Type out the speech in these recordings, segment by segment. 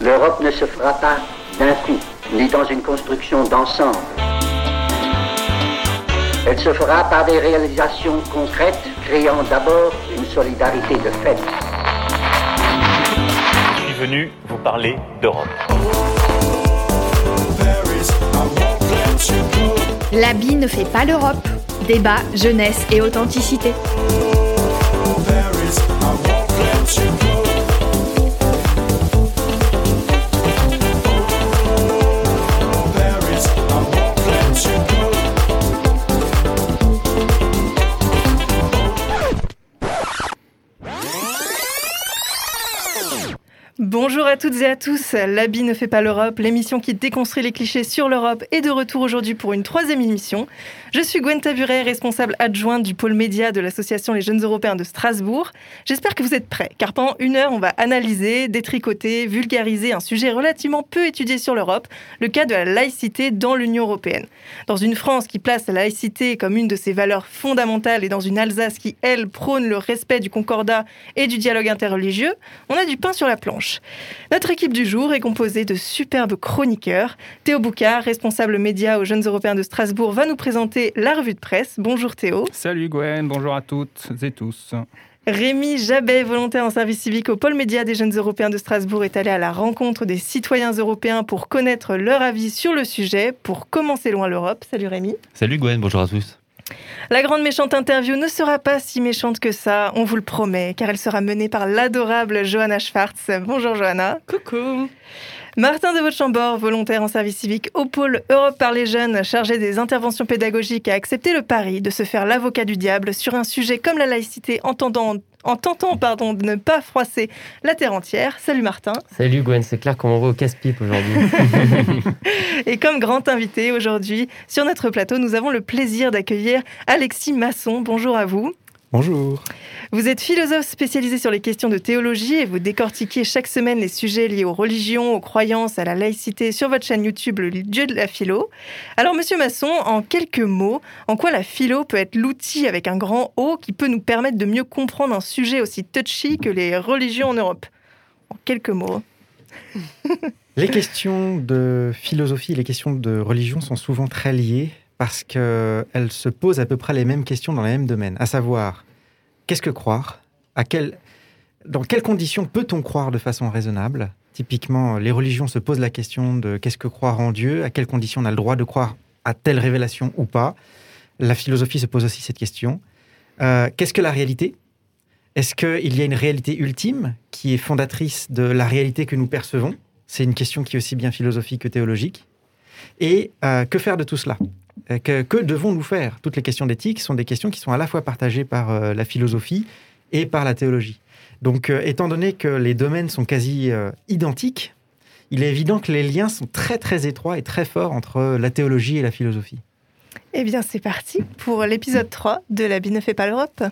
L'Europe ne se fera pas d'un coup, ni dans une construction d'ensemble. Elle se fera par des réalisations concrètes, créant d'abord une solidarité de fait. Je suis venu vous parler d'Europe. L'habit ne fait pas l'Europe. Débat, jeunesse et authenticité. Toutes et à tous, l'habit ne fait pas l'Europe, l'émission qui déconstruit les clichés sur l'Europe est de retour aujourd'hui pour une troisième émission. Je suis Gwen Taburet, responsable adjointe du pôle média de l'association Les Jeunes Européens de Strasbourg. J'espère que vous êtes prêts, car pendant une heure, on va analyser, détricoter, vulgariser un sujet relativement peu étudié sur l'Europe, le cas de la laïcité dans l'Union Européenne. Dans une France qui place la laïcité comme une de ses valeurs fondamentales et dans une Alsace qui, elle, prône le respect du concordat et du dialogue interreligieux, on a du pain sur la planche. Notre équipe du jour est composée de superbes chroniqueurs. Théo Boucard, responsable média aux Jeunes Européens de Strasbourg, va nous présenter la revue de presse. Bonjour Théo. Salut Gwen, bonjour à toutes et tous. Rémi Jabet, volontaire en service civique au pôle média des Jeunes Européens de Strasbourg, est allé à la rencontre des citoyens européens pour connaître leur avis sur le sujet, pour commencer loin l'Europe. Salut Rémi. Salut Gwen, bonjour à tous. La grande méchante interview ne sera pas si méchante que ça, on vous le promet, car elle sera menée par l'adorable Johanna Schwartz. Bonjour Johanna. Coucou. Martin de Vauchambord, volontaire en service civique au pôle Europe par les jeunes, chargé des interventions pédagogiques, a accepté le pari de se faire l'avocat du diable sur un sujet comme la laïcité, en tentant pardon, de ne pas froisser la terre entière. Salut Martin. Salut Gwen, c'est clair qu'on va au casse-pipe aujourd'hui. Et comme grand invité aujourd'hui, sur notre plateau, nous avons le plaisir d'accueillir Alexis Masson. Bonjour à vous. Bonjour. Vous êtes philosophe spécialisé sur les questions de théologie et vous décortiquez chaque semaine les sujets liés aux religions, aux croyances, à la laïcité sur votre chaîne YouTube Le Dieu de la philo. Alors monsieur Masson, en quelques mots, en quoi la philo peut être l'outil avec un grand O qui peut nous permettre de mieux comprendre un sujet aussi touchy que les religions en Europe? En quelques mots. les questions de philosophie et les questions de religion sont souvent très liées parce qu'elles se posent à peu près les mêmes questions dans les mêmes domaines, à savoir, qu'est-ce que croire? Dans quelles conditions peut-on croire de façon raisonnable? Typiquement, les religions se posent la question de qu'est-ce que croire en Dieu, à quelles conditions on a le droit de croire à telle révélation ou pas? La philosophie se pose aussi cette question. Euh, qu'est-ce que la réalité? Est-ce qu'il y a une réalité ultime qui est fondatrice de la réalité que nous percevons? C'est une question qui est aussi bien philosophique que théologique. Et euh, que faire de tout cela? Euh, que, devons-nous faire? Toutes les questions d'éthique sont des questions qui sont à la fois partagées par euh, la philosophie et par la théologie. Donc, euh, étant donné que les domaines sont quasi identiques, il est évident que les liens sont très très étroits et très forts entre la théologie et la philosophie. Eh bien, c'est parti pour l'épisode 3 de La vie ne fait pas l'Europe.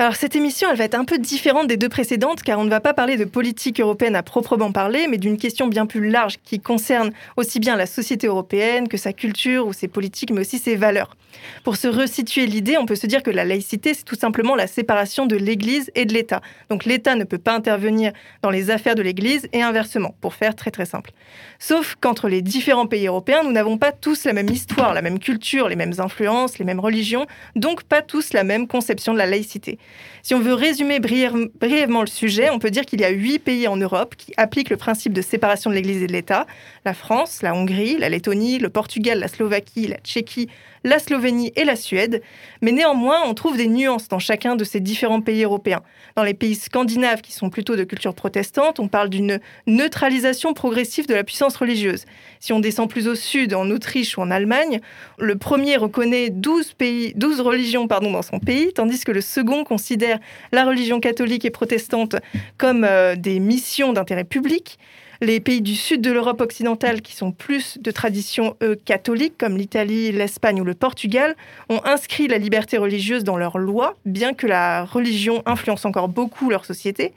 Alors cette émission, elle va être un peu différente des deux précédentes car on ne va pas parler de politique européenne à proprement parler, mais d'une question bien plus large qui concerne aussi bien la société européenne que sa culture ou ses politiques, mais aussi ses valeurs. Pour se resituer l'idée, on peut se dire que la laïcité, c'est tout simplement la séparation de l'Église et de l'État. Donc l'État ne peut pas intervenir dans les affaires de l'Église et inversement, pour faire très très simple. Sauf qu'entre les différents pays européens, nous n'avons pas tous la même histoire, la même culture, les mêmes influences, les mêmes religions, donc pas tous la même conception de la laïcité. Si on veut résumer brièvement le sujet, on peut dire qu'il y a huit pays en Europe qui appliquent le principe de séparation de l'Église et de l'État. La France, la Hongrie, la Lettonie, le Portugal, la Slovaquie, la Tchéquie, la Slovénie et la Suède, mais néanmoins on trouve des nuances dans chacun de ces différents pays européens. Dans les pays scandinaves qui sont plutôt de culture protestante, on parle d'une neutralisation progressive de la puissance religieuse. Si on descend plus au sud, en Autriche ou en Allemagne, le premier reconnaît 12, pays, 12 religions pardon, dans son pays, tandis que le second considère la religion catholique et protestante comme euh, des missions d'intérêt public. Les pays du sud de l'Europe occidentale, qui sont plus de tradition catholique, comme l'Italie, l'Espagne ou le Portugal, ont inscrit la liberté religieuse dans leurs lois, bien que la religion influence encore beaucoup leur société.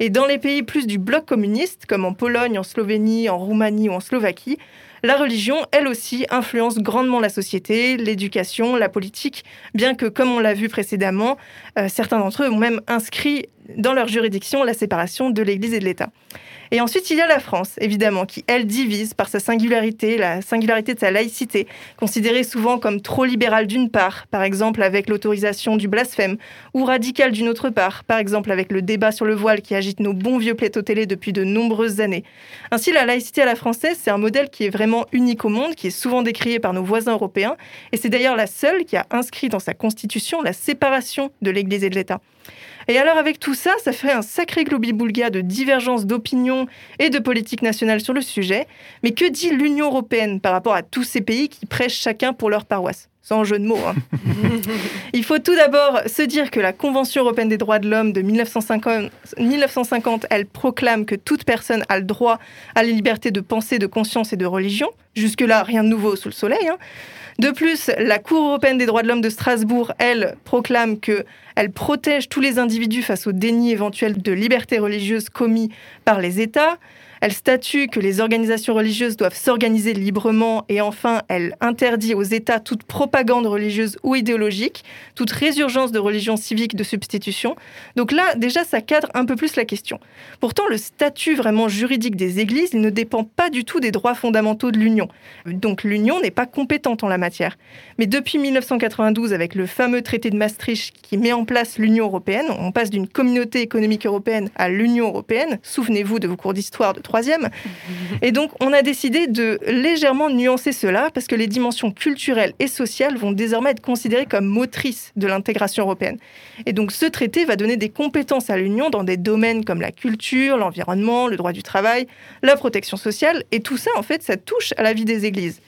Et dans les pays plus du bloc communiste, comme en Pologne, en Slovénie, en Roumanie ou en Slovaquie, la religion, elle aussi, influence grandement la société, l'éducation, la politique, bien que, comme on l'a vu précédemment, euh, certains d'entre eux ont même inscrit dans leur juridiction la séparation de l'Église et de l'État. Et ensuite, il y a la France, évidemment, qui, elle, divise par sa singularité, la singularité de sa laïcité, considérée souvent comme trop libérale d'une part, par exemple avec l'autorisation du blasphème, ou radicale d'une autre part, par exemple avec le débat sur le voile qui agite nos bons vieux plateaux télé depuis de nombreuses années. Ainsi, la laïcité à la française, c'est un modèle qui est vraiment unique au monde, qui est souvent décrié par nos voisins européens, et c'est d'ailleurs la seule qui a inscrit dans sa constitution la séparation de l'Église et de l'État. Et alors avec tout ça, ça fait un sacré globi-boulga de divergences d'opinion et de politique nationale sur le sujet. Mais que dit l'Union européenne par rapport à tous ces pays qui prêchent chacun pour leur paroisse? Sans jeu de mots. Hein. Il faut tout d'abord se dire que la Convention européenne des droits de l'homme de 1950, 1950, elle proclame que toute personne a le droit à la liberté de pensée, de conscience et de religion. Jusque-là, rien de nouveau sous le soleil. Hein. De plus, la Cour européenne des droits de l'homme de Strasbourg, elle, proclame que elle protège tous les individus face au déni éventuel de liberté religieuse commis par les États. Elle statue que les organisations religieuses doivent s'organiser librement et enfin, elle interdit aux États toute propagande religieuse ou idéologique, toute résurgence de religion civique de substitution. Donc là, déjà, ça cadre un peu plus la question. Pourtant, le statut vraiment juridique des églises, ne dépend pas du tout des droits fondamentaux de l'Union. Donc l'Union n'est pas compétente en la matière. Mais depuis 1992, avec le fameux traité de Maastricht qui met en place l'Union européenne, on passe d'une communauté économique européenne à l'Union européenne. Souvenez-vous de vos cours d'histoire de Et donc, on a décidé de légèrement nuancer cela parce que les dimensions culturelles et sociales vont désormais être considérées comme motrices de l'intégration européenne. Et donc, ce traité va donner des compétences à l'Union dans des domaines comme la culture, l'environnement, le droit du travail, la protection sociale. Et tout ça, en fait, ça touche à la vie des églises.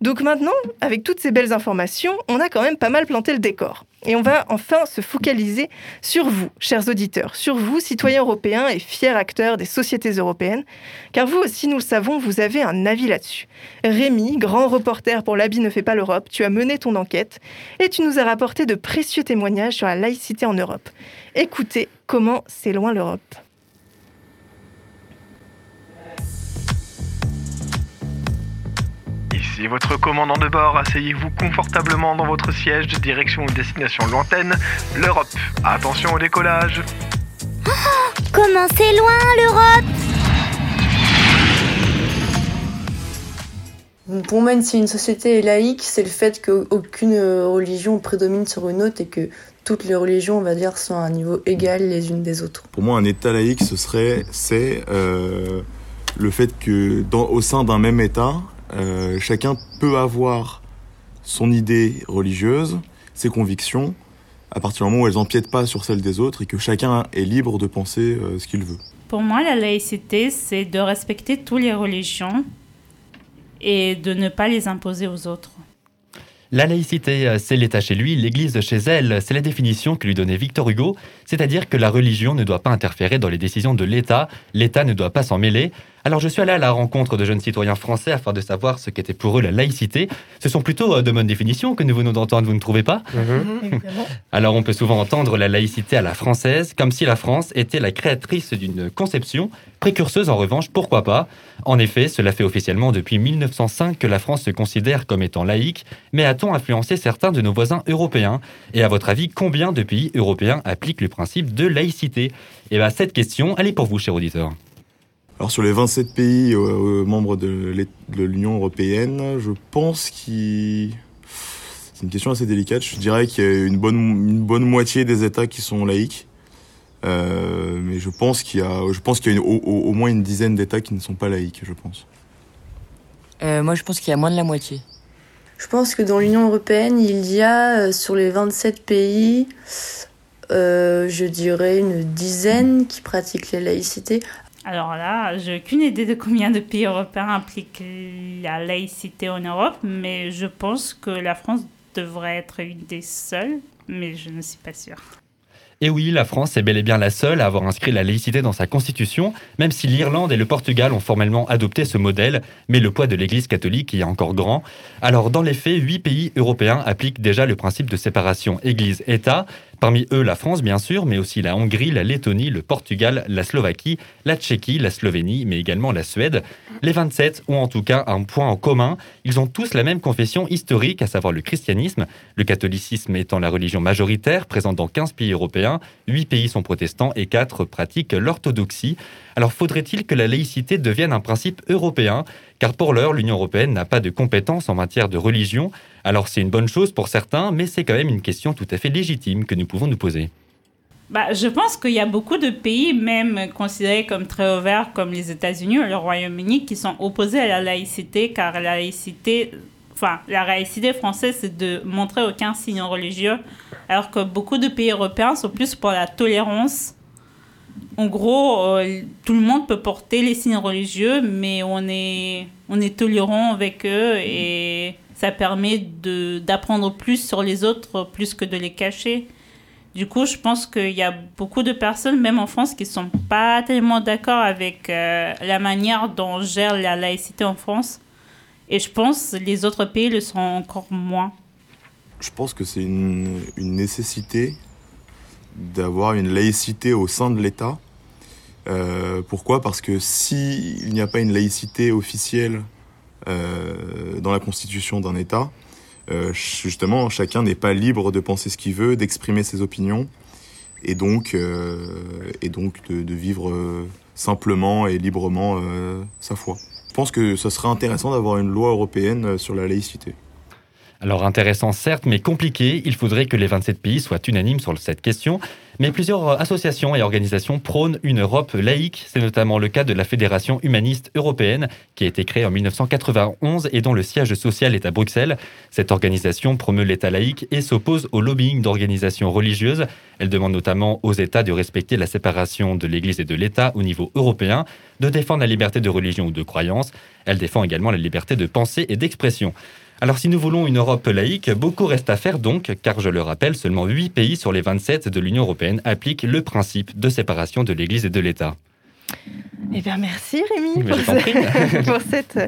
Donc maintenant, avec toutes ces belles informations, on a quand même pas mal planté le décor. Et on va enfin se focaliser sur vous, chers auditeurs, sur vous, citoyens européens et fiers acteurs des sociétés européennes, car vous aussi, nous le savons, vous avez un avis là-dessus. Rémi, grand reporter pour L'habit ne fait pas l'Europe, tu as mené ton enquête et tu nous as rapporté de précieux témoignages sur la laïcité en Europe. Écoutez comment c'est loin l'Europe. Ici votre commandant de bord, asseyez-vous confortablement dans votre siège de direction ou destination lointaine, l'Europe. Attention au décollage. Comment c'est loin l'Europe? Pour moi, si une société est laïque, c'est le fait qu'aucune religion prédomine sur une autre et que toutes les religions, on va dire, sont à un niveau égal les unes des autres. Pour moi, un État laïque, ce serait, c'est euh, le fait que, dans, au sein d'un même État, euh, chacun peut avoir son idée religieuse, ses convictions, à partir du moment où elles n'empiètent pas sur celles des autres et que chacun est libre de penser euh, ce qu'il veut. Pour moi, la laïcité, c'est de respecter toutes les religions et de ne pas les imposer aux autres. La laïcité, euh, c'est l'État chez lui, l'Église chez elle. C'est la définition que lui donnait Victor Hugo, c'est-à-dire que la religion ne doit pas interférer dans les décisions de l'État, l'État ne doit pas s'en mêler. Alors je suis allé à la rencontre de jeunes citoyens français afin de savoir ce qu'était pour eux la laïcité. Ce sont plutôt euh, de bonnes définitions que nous venons d'entendre, vous ne trouvez pas? Mhm. Alors on peut souvent entendre la laïcité à la française, comme si la France était la créatrice d'une conception, précurseuse en revanche, pourquoi pas? En effet, cela fait officiellement depuis 1905 que la France se considère comme étant laïque, mais a-t-on influencé certains de nos voisins européens? Et à votre avis, combien de pays européens appliquent le principe de laïcité Et bien cette question, elle est pour vous, cher auditeur. Alors sur les 27 pays euh, euh, membres de l'Union européenne, je pense qu'il... C'est une question assez délicate. Je dirais qu'il y a une bonne, une bonne moitié des États qui sont laïques. Euh, mais je pense qu'il y a, je pense qu'il y a une- au, au- au moins une dizaine d'États qui ne sont pas laïques, je pense. Euh, moi, je pense qu'il y a moins de la moitié. Je pense que dans l'Union européenne, il y a euh, sur les 27 pays, euh, je dirais une dizaine qui pratiquent la laïcité. Alors là, j'ai aucune idée de combien de pays européens appliquent la laïcité en Europe, mais je pense que la France devrait être une des seules, mais je ne suis pas sûre. Et oui, la France est bel et bien la seule à avoir inscrit la laïcité dans sa constitution, même si l'Irlande et le Portugal ont formellement adopté ce modèle, mais le poids de l'Église catholique y est encore grand. Alors dans les faits, huit pays européens appliquent déjà le principe de séparation Église-État, Parmi eux, la France, bien sûr, mais aussi la Hongrie, la Lettonie, le Portugal, la Slovaquie, la Tchéquie, la Slovénie, mais également la Suède. Les 27 ont en tout cas un point en commun. Ils ont tous la même confession historique, à savoir le christianisme. Le catholicisme étant la religion majoritaire, présente dans 15 pays européens. 8 pays sont protestants et 4 pratiquent l'orthodoxie. Alors faudrait-il que la laïcité devienne un principe européen? Car pour l'heure, l'Union européenne n'a pas de compétences en matière de religion. Alors c'est une bonne chose pour certains, mais c'est quand même une question tout à fait légitime que nous pouvons nous poser. Bah, je pense qu'il y a beaucoup de pays, même considérés comme très ouverts, comme les États-Unis ou le Royaume-Uni, qui sont opposés à la laïcité, car la laïcité, enfin, la laïcité française, c'est de montrer aucun signe religieux, alors que beaucoup de pays européens sont plus pour la tolérance en gros, euh, tout le monde peut porter les signes religieux, mais on est, on est tolérant avec eux et ça permet d'apprendre plus sur les autres plus que de les cacher. Du coup, je pense qu'il y a beaucoup de personnes, même en France, qui ne sont pas tellement d'accord avec euh, la manière dont on gère la laïcité en France. Et je pense que les autres pays le sont encore moins. Je pense que c'est une, une nécessité d'avoir une laïcité au sein de l'État. Euh, pourquoi? Parce que s'il n'y a pas une laïcité officielle euh, dans la constitution d'un État, euh, justement, chacun n'est pas libre de penser ce qu'il veut, d'exprimer ses opinions, et donc, et donc de, de vivre simplement et librement sa foi. Je pense que ce serait intéressant d'avoir une loi européenne sur la laïcité. Alors intéressant certes, mais compliqué. Il faudrait que les 27 pays soient unanimes sur cette question. Mais plusieurs associations et organisations prônent une Europe laïque. C'est notamment le cas de la Fédération humaniste européenne, qui a été créée en 1991 et dont le siège social est à Bruxelles. Cette organisation promeut l'État laïque et s'oppose au lobbying d'organisations religieuses. Elle demande notamment aux États de respecter la séparation de l'Église et de l'État au niveau européen, de défendre la liberté de religion ou de croyance. Elle défend également la liberté de pensée et d'expression. Alors si nous voulons une Europe laïque, beaucoup reste à faire donc, car je le rappelle, seulement 8 pays sur les 27 de l'Union européenne appliquent le principe de séparation de l'Église et de l'État. Eh bien, merci Rémi pour, cette,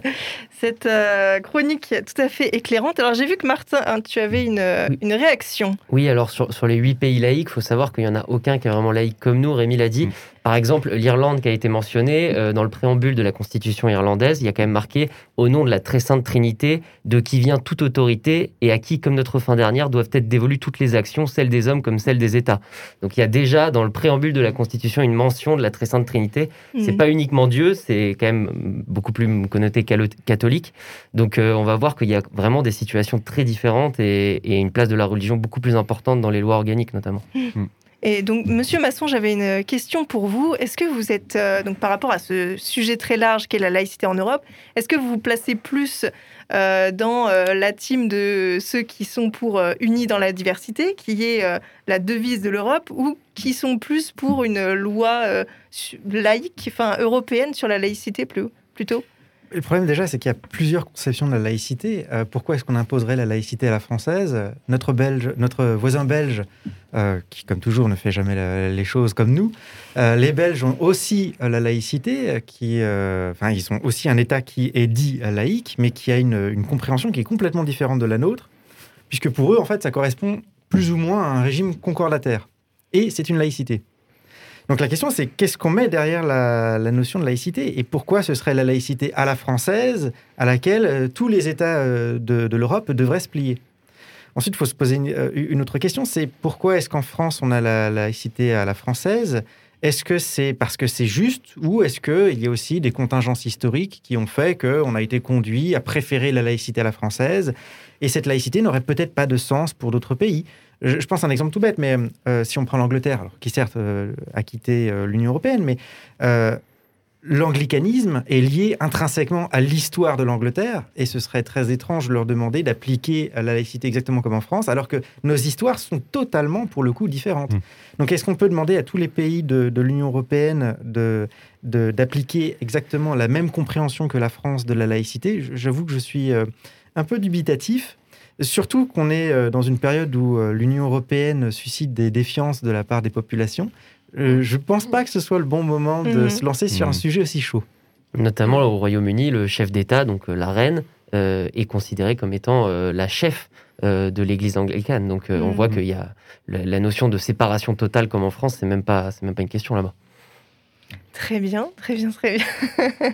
cette euh, chronique tout à fait éclairante. Alors, j'ai vu que Martin, hein, tu avais une, une, réaction. Oui, alors sur, sur les huit pays laïcs, il faut savoir qu'il n'y en a aucun qui est vraiment laïque comme nous. Rémi l'a dit. Mm. Par exemple, l'Irlande qui a été mentionnée, euh, dans le préambule de la Constitution irlandaise, il y a quand même marqué au nom de la très sainte Trinité, de qui vient toute autorité et à qui, comme notre fin dernière, doivent être dévolues toutes les actions, celles des hommes comme celles des États. Donc il y a déjà dans le préambule de la Constitution une mention de la très sainte Trinité. C'est mm. pas uniquement Dieu, c'est quand même beaucoup plus connoté catholique. Donc euh, on va voir qu'il y a vraiment des situations très différentes et, une place de la religion beaucoup plus importante dans les lois organiques notamment. Mm. Et donc, Monsieur Masson, j'avais une question pour vous. Est-ce que vous êtes, euh, donc par rapport à ce sujet très large qu'est la laïcité en Europe, est-ce que vous vous placez plus euh, dans euh, la team de ceux qui sont pour unis dans la diversité, qui est la devise de l'Europe, ou qui sont plus pour une loi laïque, enfin européenne sur la laïcité plutôt? Le problème déjà, c'est qu'il y a plusieurs conceptions de la laïcité. Euh, pourquoi est-ce qu'on imposerait la laïcité à la française? Notre belge, notre voisin belge, euh, qui comme toujours ne fait jamais les choses comme nous, euh, les Belges ont aussi la laïcité, qui, enfin, ils ont aussi un État qui est dit laïque, mais qui a une compréhension qui est complètement différente de la nôtre, puisque pour eux, en fait, ça correspond plus ou moins à un régime concordataire. Et c'est une laïcité. Donc la question, c'est qu'est-ce qu'on met derrière la, notion de laïcité et pourquoi ce serait la laïcité à la française à laquelle euh, tous les États euh, de, l'Europe devraient se plier? Ensuite, il faut se poser une, euh, autre question, c'est pourquoi est-ce qu'en France, on a la, laïcité à la française? Est-ce que c'est parce que c'est juste ou est-ce qu'il y a aussi des contingences historiques qui ont fait qu'on a été conduit à préférer la laïcité à la française? Et cette laïcité n'aurait peut-être pas de sens pour d'autres pays je, pense à un exemple tout bête, mais euh, si on prend l'Angleterre, qui certes euh, a quitté euh, l'Union européenne, mais l'anglicanisme est lié intrinsèquement à l'histoire de l'Angleterre, et ce serait très étrange de leur demander d'appliquer la laïcité exactement comme en France, alors que nos histoires sont totalement, pour le coup, différentes. Mmh. Donc est-ce qu'on peut demander à tous les pays de, l'Union européenne de, d'appliquer exactement la même compréhension que la France de la laïcité? J'avoue que je suis un peu dubitatif. Surtout qu'on est euh, dans une période où euh, l'Union européenne suscite des défiances de la part des populations. Euh, je ne pense pas que ce soit le bon moment de mhm. se lancer sur un mhm. sujet aussi chaud. Notamment au Royaume-Uni, le chef d'État, donc la reine, est considérée comme étant la chef de l'Église anglicane. Donc on voit qu'il y a la, la, notion de séparation totale comme en France, c'est même pas c'est même pas une question là-bas. Très bien, très bien, très bien.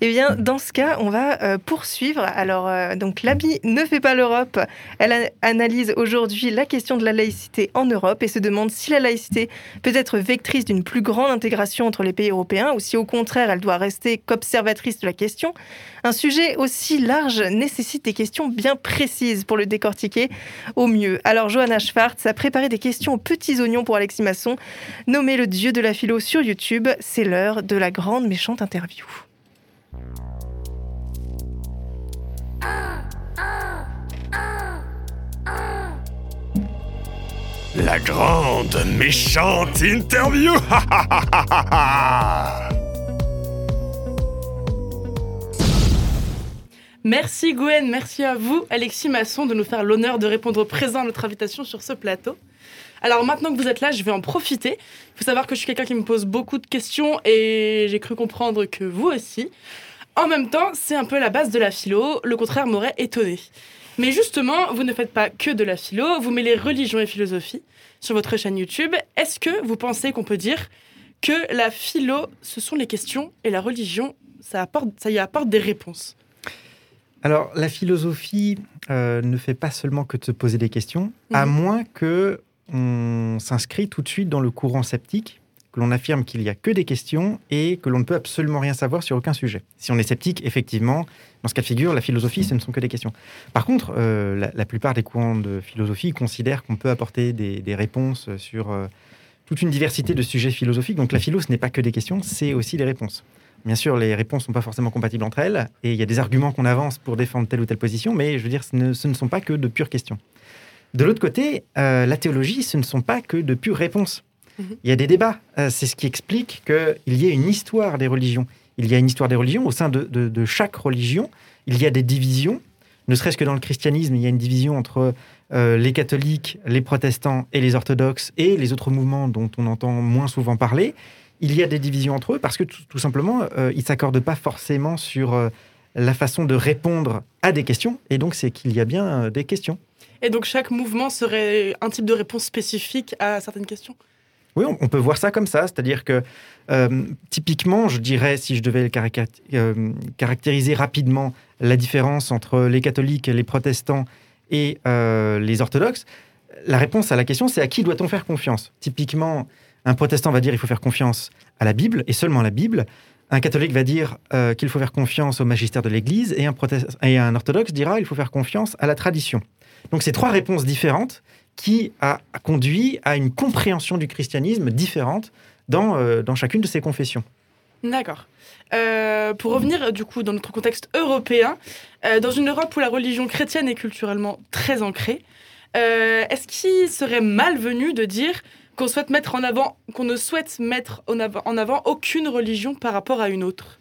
eh bien, dans ce cas, on va euh, poursuivre. Alors, euh, donc, l'ABI ne fait pas l'Europe. Elle analyse aujourd'hui la question de la laïcité en Europe et se demande si la laïcité peut être vectrice d'une plus grande intégration entre les pays européens ou si, au contraire, elle doit rester qu'observatrice de la question. Un sujet aussi large nécessite des questions bien précises pour le décortiquer au mieux. Alors, Johanna Schwartz a préparé des questions aux petits oignons pour Alexis Masson, nommé le dieu de la philo sur YouTube. C'est l'heure de la grande méchante interview. La grande méchante interview Merci Gwen, merci à vous Alexis Masson de nous faire l'honneur de répondre présent à notre invitation sur ce plateau. Alors maintenant que vous êtes là, je vais en profiter. Il faut savoir que je suis quelqu'un qui me pose beaucoup de questions et j'ai cru comprendre que vous aussi. En même temps, c'est un peu la base de la philo, le contraire m'aurait étonné. Mais justement, vous ne faites pas que de la philo, vous mêlez religion et philosophie sur votre chaîne YouTube. Est-ce que vous pensez qu'on peut dire que la philo, ce sont les questions et la religion, ça, y apporte des réponses? Alors, la philosophie euh, ne fait pas seulement que de se poser des questions, à mhm. moins que on s'inscrit tout de suite dans le courant sceptique, que l'on affirme qu'il n'y a que des questions et que l'on ne peut absolument rien savoir sur aucun sujet. Si on est sceptique, effectivement, dans ce cas de figure, la philosophie, ce ne sont que des questions. Par contre, euh, la, plupart des courants de philosophie considèrent qu'on peut apporter des, réponses sur euh, toute une diversité de sujets philosophiques. Donc la philo, ce n'est pas que des questions, c'est aussi des réponses. Bien sûr, les réponses ne sont pas forcément compatibles entre elles, et il y a des arguments qu'on avance pour défendre telle ou telle position, mais je veux dire, ce ne, ce ne sont pas que de pures questions. De l'autre côté, euh, la théologie, ce ne sont pas que de pures réponses. Mhm. Il y a des débats. Euh, c'est ce qui explique qu'il y ait une histoire des religions. Il y a une histoire des religions. Au sein de, chaque religion, il y a des divisions. Ne serait-ce que dans le christianisme, il y a une division entre euh, les catholiques, les protestants et les orthodoxes et les autres mouvements dont on entend moins souvent parler. Il y a des divisions entre eux parce que tout, simplement, ils ne s'accordent pas forcément sur la façon de répondre à des questions. Et donc, c'est qu'il y a bien des questions. Et donc chaque mouvement serait un type de réponse spécifique à certaines questions? Oui, on peut voir ça comme ça, c'est-à-dire que euh, typiquement, je dirais, si je devais euh, caractériser rapidement la différence entre les catholiques, les protestants et euh, les orthodoxes, la réponse à la question, c'est à qui doit-on faire confiance? Typiquement, un protestant va dire il faut faire confiance à la Bible et seulement à la Bible. Un catholique va dire qu'il faut faire confiance au magistère de l'Église et un, et un orthodoxe dira il faut faire confiance à la tradition. Donc c'est trois réponses différentes qui a conduit à une compréhension du christianisme différente dans, euh, dans chacune de ces confessions. D'accord. Euh, pour revenir du coup dans notre contexte européen, euh, dans une Europe où la religion chrétienne est culturellement très ancrée, est-ce qu'il serait malvenu de dire qu'on souhaite mettre en avant, qu'on ne souhaite mettre en avant, en avant aucune religion par rapport à une autre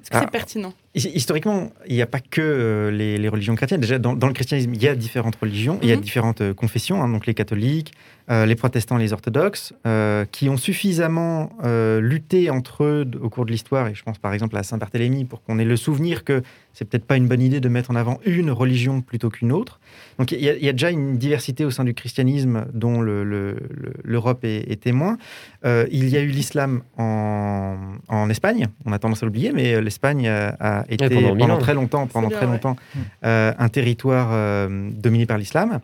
Est-ce que c'est ah. pertinent? Historiquement, il n'y a pas que euh, les, religions chrétiennes. Déjà, dans, le christianisme, il y a différentes religions, il y a mhm. différentes euh, confessions, hein, donc les catholiques, euh, les protestants, les orthodoxes, euh, qui ont suffisamment euh, lutté entre eux au cours de l'histoire, et je pense par exemple à Saint-Barthélemy, pour qu'on ait le souvenir que c'est peut-être pas une bonne idée de mettre en avant une religion plutôt qu'une autre. Donc il y, a déjà une diversité au sein du christianisme dont l'Europe est, témoin. il y a eu l'islam en, Espagne, on a tendance à l'oublier, mais l'Espagne a, été pendant, très longtemps, pendant très longtemps, un territoire dominé par l'islam.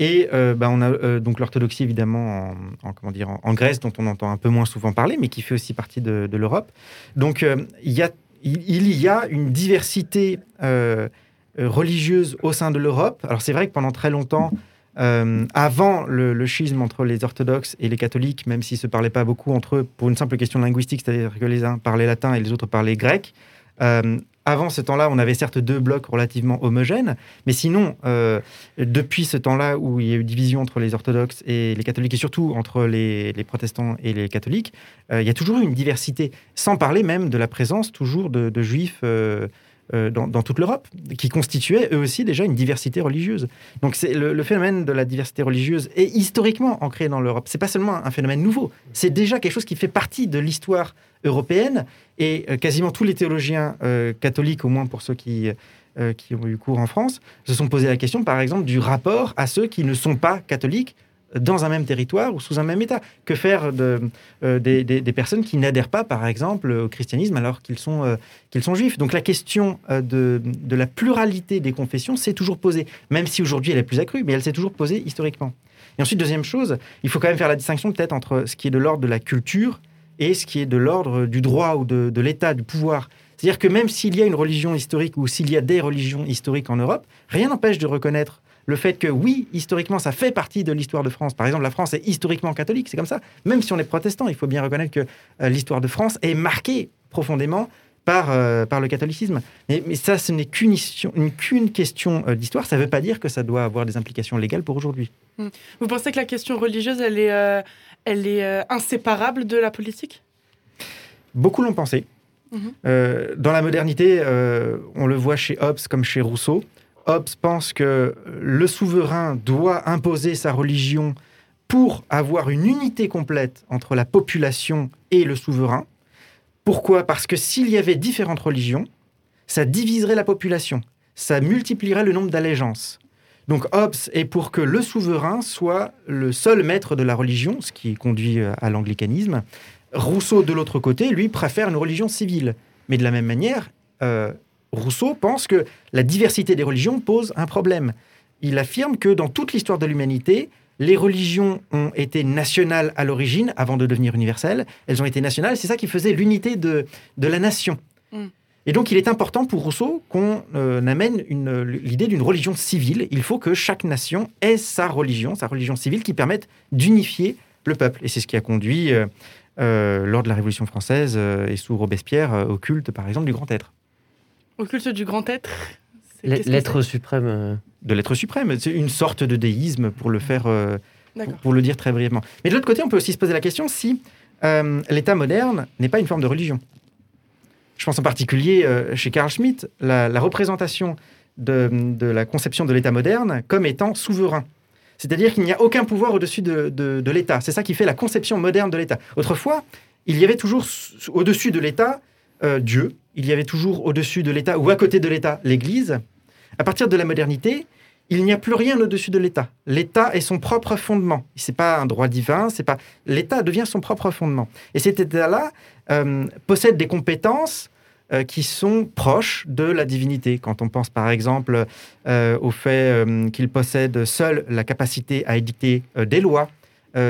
Et euh, bah, on a euh, donc l'orthodoxie évidemment en, comment dire, en, Grèce, dont on entend un peu moins souvent parler, mais qui fait aussi partie de, l'Europe. Donc euh, il, y a, il, y a une diversité religieuse au sein de l'Europe. Alors c'est vrai que pendant très longtemps, avant le, schisme entre les orthodoxes et les catholiques, même s'ils ne se parlaient pas beaucoup entre eux pour une simple question linguistique, c'est-à-dire que les uns parlaient latin et les autres parlaient grec, avant ce temps-là, on avait certes deux blocs relativement homogènes, mais sinon, euh, depuis ce temps-là où il y a eu division entre les orthodoxes et les catholiques, et surtout entre les, protestants et les catholiques, euh, il y a toujours eu une diversité, sans parler même de la présence toujours de, juifs. Euh, dans, toute l'Europe, qui constituaient eux aussi déjà une diversité religieuse. Donc c'est le, phénomène de la diversité religieuse est historiquement ancré dans l'Europe. C'est pas seulement un phénomène nouveau, c'est déjà quelque chose qui fait partie de l'histoire européenne et euh, quasiment tous les théologiens euh, catholiques, au moins pour ceux qui euh, qui ont eu cours en France se sont posé la question, par exemple, du rapport à ceux qui ne sont pas catholiques dans un même territoire ou sous un même État. Que faire euh, des, personnes qui n'adhèrent pas, par exemple, au christianisme alors qu'ils sont, euh, juifs? Donc la question euh, de, de la pluralité des confessions s'est toujours posée, même si aujourd'hui elle est plus accrue, mais elle s'est toujours posée historiquement. Et ensuite, deuxième chose, il faut quand même faire la distinction peut-être entre ce qui est de l'ordre de la culture et ce qui est de l'ordre du droit ou de, de l'État, du pouvoir. C'est-à-dire que même s'il y a une religion historique ou s'il y a des religions historiques en Europe, rien n'empêche de reconnaître le fait que oui, historiquement, ça fait partie de l'histoire de France. Par exemple, la France est historiquement catholique, c'est comme ça. Même si on est protestant, il faut bien reconnaître que euh, l'histoire de France est marquée profondément par, euh, par le catholicisme. Mais, mais ça, ce n'est qu'une question euh, d'histoire. Ça ne veut pas dire que ça doit avoir des implications légales pour aujourd'hui. Hmm. Vous pensez que la question religieuse, elle est, elle est inséparable de la politique? Beaucoup l'ont pensé. Mhm. Dans la modernité, on le voit chez Hobbes comme chez Rousseau. Hobbes pense que le souverain doit imposer sa religion pour avoir une unité complète entre la population et le souverain. Pourquoi? Parce que s'il y avait différentes religions, ça diviserait la population, ça multiplierait le nombre d'allégeances. Donc Hobbes est pour que le souverain soit le seul maître de la religion, ce qui conduit euh, à l'anglicanisme. Rousseau, de l'autre côté, lui, préfère une religion civile. Mais de la même manière, euh, Rousseau pense que la diversité des religions pose un problème. Il affirme que dans toute l'histoire de l'humanité, les religions ont été nationales à l'origine, avant de devenir universelles. Elles ont été nationales, c'est ça qui faisait l'unité de, de la nation. Mm. Et donc, il est important pour Rousseau qu'on euh, amène une- l'idée d'une religion civile. Il faut que chaque nation ait sa religion, sa religion civile, qui permette d'unifier le peuple. Et c'est ce qui a conduit, euh, euh, lors de la Révolution française et sous Robespierre, au culte, par exemple, du grand être. Au culte du grand être L'être suprême. euh, De l'être suprême. C'est une sorte de déisme, pour le faire, euh, pour, le dire très brièvement. Mais de l'autre côté, on peut aussi se poser la question si euh, l'État moderne n'est pas une forme de religion. Je pense en particulier euh, chez Carl Schmitt, la, la représentation de, de la conception de l'État moderne comme étant souverain. C'est-à-dire qu'il n'y a aucun pouvoir au-dessus de, de- de l'État. C'est ça qui fait la conception moderne de l'État. Autrefois, il y avait toujours au-dessus de l'État euh, Dieu, il y avait toujours au-dessus de l'État ou à côté de l'État l'Église. À partir de la modernité, il n'y a plus rien au-dessus de l'État. L'État est son propre fondement. C'est pas un droit divin, c'est pas l'État devient son propre fondement. Et cet État-là euh, possède des compétences euh, qui sont proches de la divinité. Quand on pense par exemple au fait qu'il possède seul la capacité à édicter des lois,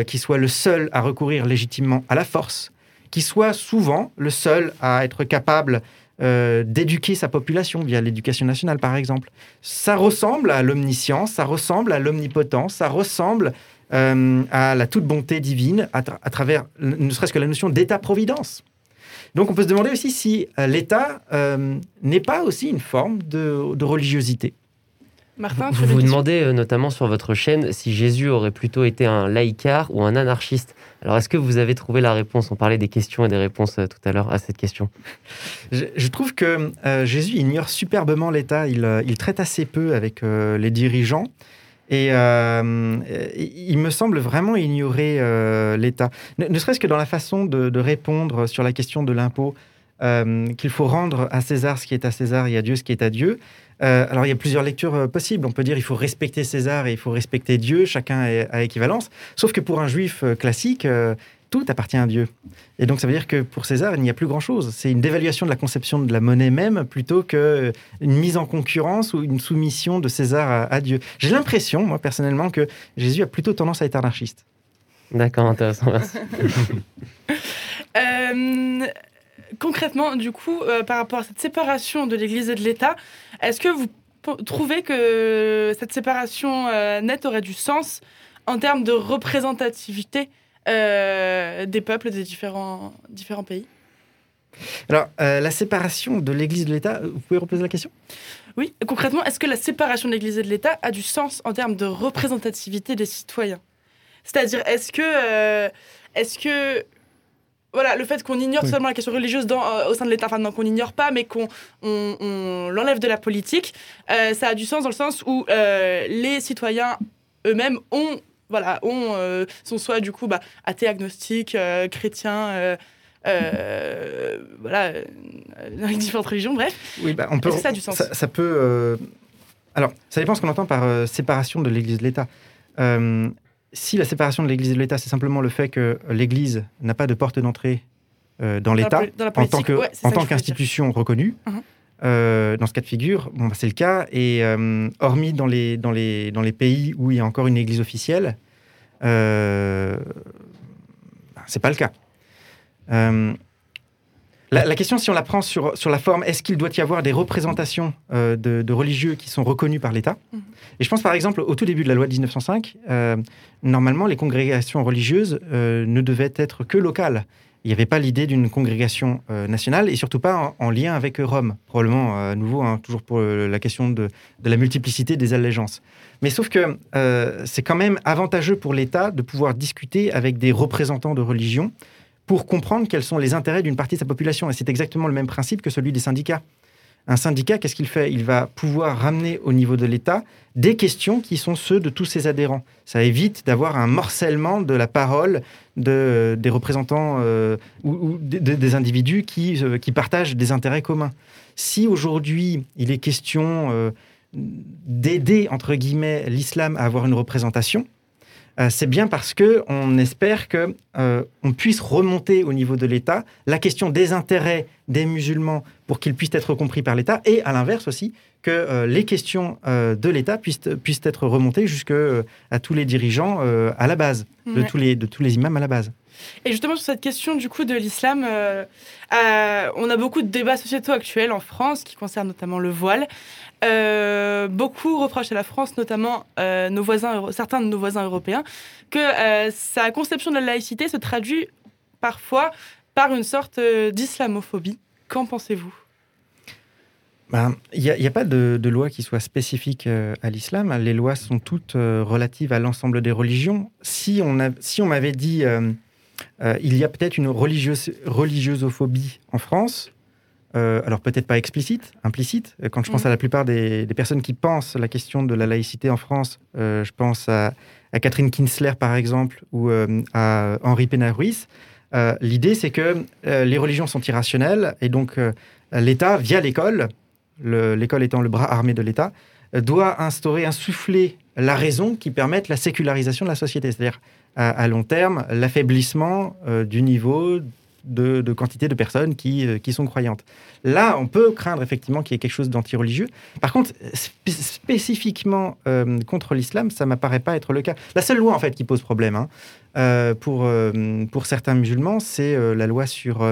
qu'il soit le seul à recourir légitimement à la force, qu'il soit souvent le seul à être capable euh, d'éduquer sa population via l'éducation nationale, par exemple. Ça ressemble à l'omniscience, ça ressemble à l'omnipotence, ça ressemble euh, à la toute bonté divine à, tra- à travers ne serait-ce que la notion d'État-providence. Donc on peut se demander aussi si euh, l'État euh, n'est pas aussi une forme de, de religiosité. Martin, Vous vous demandez euh, notamment sur votre chaîne si Jésus aurait plutôt été un laïcard ou un anarchiste. Alors, est-ce que vous avez trouvé la réponse? On parlait des questions et des réponses euh, tout à l'heure à cette question. Je, trouve que euh, Jésus ignore superbement l'État. Il, euh, traite assez peu avec les dirigeants. Et il me semble vraiment ignorer l'État. Ne, serait-ce que dans la façon de, répondre sur la question de l'impôt, qu'il faut rendre à César ce qui est à César et à Dieu ce qui est à Dieu. Euh, alors il y a plusieurs lectures euh, possibles. On peut dire il faut respecter César et il faut respecter Dieu, chacun est à équivalence. Sauf que pour un juif euh, classique, euh, tout appartient à Dieu. Et donc ça veut dire que pour César, il n'y a plus grand-chose. C'est une dévaluation de la conception de la monnaie même plutôt qu'une mise en concurrence ou une soumission de César à, à Dieu. J'ai l'impression, moi personnellement, que Jésus a plutôt tendance à être anarchiste. D'accord, intéressant, merci. Euh, concrètement, du coup, euh, par rapport à cette séparation de l'Église et de l'État, est-ce que vous trouvez que cette séparation euh, nette aurait du sens en termes de représentativité euh, des peuples des différents, différents pays? Alors, la séparation de l'Église et de l'État, vous pouvez reposer la question? Oui, concrètement, est-ce que la séparation de l'Église et de l'État a du sens en termes de représentativité des citoyens? C'est-à-dire, est-ce que, est-ce que, voilà, le fait qu'on ignore Oui. seulement la question religieuse dans, euh, au sein de l'État, enfin non, qu'on n'ignore pas, mais qu'on on, on l'enlève de la politique, euh, ça a du sens dans le sens où euh, les citoyens eux-mêmes ont, voilà, ont, sont soit du coup bah, athées, agnostiques, chrétiens. voilà, avec différentes religions, bref. Oui, bah, on peut. Ça a du sens Ça, ça peut. Alors, ça dépend ce qu'on entend par séparation de l'Église de l'État. Si la séparation de l'Église de l'État, c'est simplement le fait que l'Église n'a pas de porte d'entrée euh, dans l'État, en tant ouais, qu'institution reconnue, Mhm. euh, dans ce cas de figure, bon, bah, c'est le cas. Et euh, hormis dans les, dans, les, dans les pays où il y a encore une Église officielle, bah, c'est pas le cas. La, la question, si on la prend sur, sur la forme, est-ce qu'il doit y avoir des représentations euh, de, de religieux qui sont reconnus par l'État? Et je pense par exemple au tout début de la loi de 1905, euh, normalement les congrégations religieuses euh, ne devaient être que locales. Il n'y avait pas l'idée d'une congrégation nationale et surtout pas en, en lien avec Rome. Probablement à nouveau, hein, toujours pour la question de, de la multiplicité des allégeances. Mais sauf que c'est quand même avantageux pour l'État de pouvoir discuter avec des représentants de religion pour comprendre quels sont les intérêts d'une partie de sa population. Et c'est exactement le même principe que celui des syndicats. Un syndicat, qu'est-ce qu'il fait? Il va pouvoir ramener au niveau de l'État des questions qui sont ceux de tous ses adhérents. Ça évite d'avoir un morcellement de la parole de, des représentants euh, ou, des, individus qui, euh, qui partagent des intérêts communs. Si aujourd'hui il est question euh, d'aider, entre guillemets, l'islam à avoir une représentation, c'est bien parce que on espère que euh, on puisse remonter au niveau de l'État la question des intérêts des musulmans pour qu'ils puissent être compris par l'État et à l'inverse aussi que euh, les questions euh, de l'État puissent, puissent être remontées jusque euh, à tous les dirigeants euh, à la base, de, tous les, de tous les imams à la base. Et justement, sur cette question du coup de l'islam, euh, euh, on a beaucoup de débats sociétaux actuels en France qui concernent notamment le voile. Euh, beaucoup reprochent à la France, notamment euh, nos voisins, certains de nos voisins européens, que euh, sa conception de la laïcité se traduit parfois par une sorte euh, d'islamophobie. Qu'en pensez-vous Ben, Il n'y a, pas de, loi qui soit spécifique euh, à l'islam. Les lois sont toutes euh, relatives à l'ensemble des religions. Si on, m'avait dit euh, euh, il y a peut-être une religieuse, religiosophobie en France, euh, alors peut-être pas explicite, implicite. Euh, Quand je pense Mhm. à la plupart des, des personnes qui pensent la question de la laïcité en France, euh, je pense à, à Catherine Kinsler par exemple ou euh, à Henri Pénard-Ruiz. Euh, L'idée c'est que les religions sont irrationnelles et donc l'État, via l'école, le- l'école étant le bras armé de l'État, doit instaurer, insuffler la raison qui permette la sécularisation de la société, c'est-à-dire à, à long terme l'affaiblissement du niveau de, de quantité de personnes qui, euh, qui sont croyantes. Là, on peut craindre effectivement qu'il y ait quelque chose d'anti-religieux. Par contre, spé- spécifiquement euh, contre l'islam, ça m'apparaît pas être le cas. La seule loi en fait qui pose problème hein, euh, pour, euh, pour certains musulmans, c'est la loi sur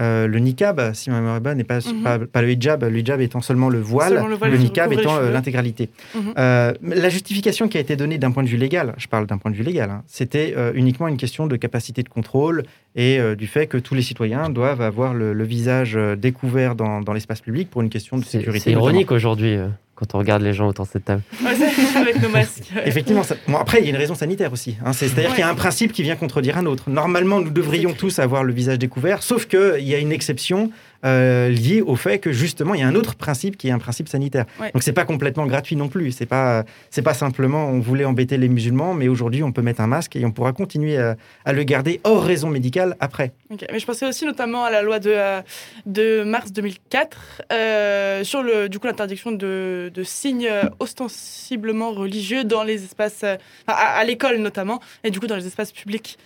le niqab, si ma mémoire est bonne, et pas, Mhm. pas, pas le hijab, le hijab étant seulement le voile, Seulement le voile niqab étant l'intégralité. Mhm. La justification qui a été donnée d'un point de vue légal, je parle d'un point de vue légal, hein, c'était uniquement une question de capacité de contrôle et euh, du fait que tous les citoyens doivent avoir le, le visage euh, découvert dans, dans l'espace public pour une question de sécurité. c'est ironique aujourd'hui euh, quand on regarde les gens autour de cette table. Avec nos masques. Effectivement, ça- bon, après, il y a une raison sanitaire aussi. hein. C'est- C'est-à-dire Ouais. qu'il y a un principe qui vient contredire un autre. Normalement, nous devrions tous avoir le visage découvert, sauf qu'il y a une exception euh, liée au fait que, justement, il y a un autre principe qui est un principe sanitaire. Ouais. Donc, c'est pas complètement gratuit non plus. C'est pas, c'est pas simplement on voulait embêter les musulmans, mais aujourd'hui, on peut mettre un masque et on pourra continuer à, à le garder hors raison médicale après. Mais je pensais aussi notamment à la loi de, euh, de mars 2004 euh, sur le, du coup l'interdiction de, de signes ostensiblement religieux dans les espaces, à l'école notamment, et du coup dans les espaces publics.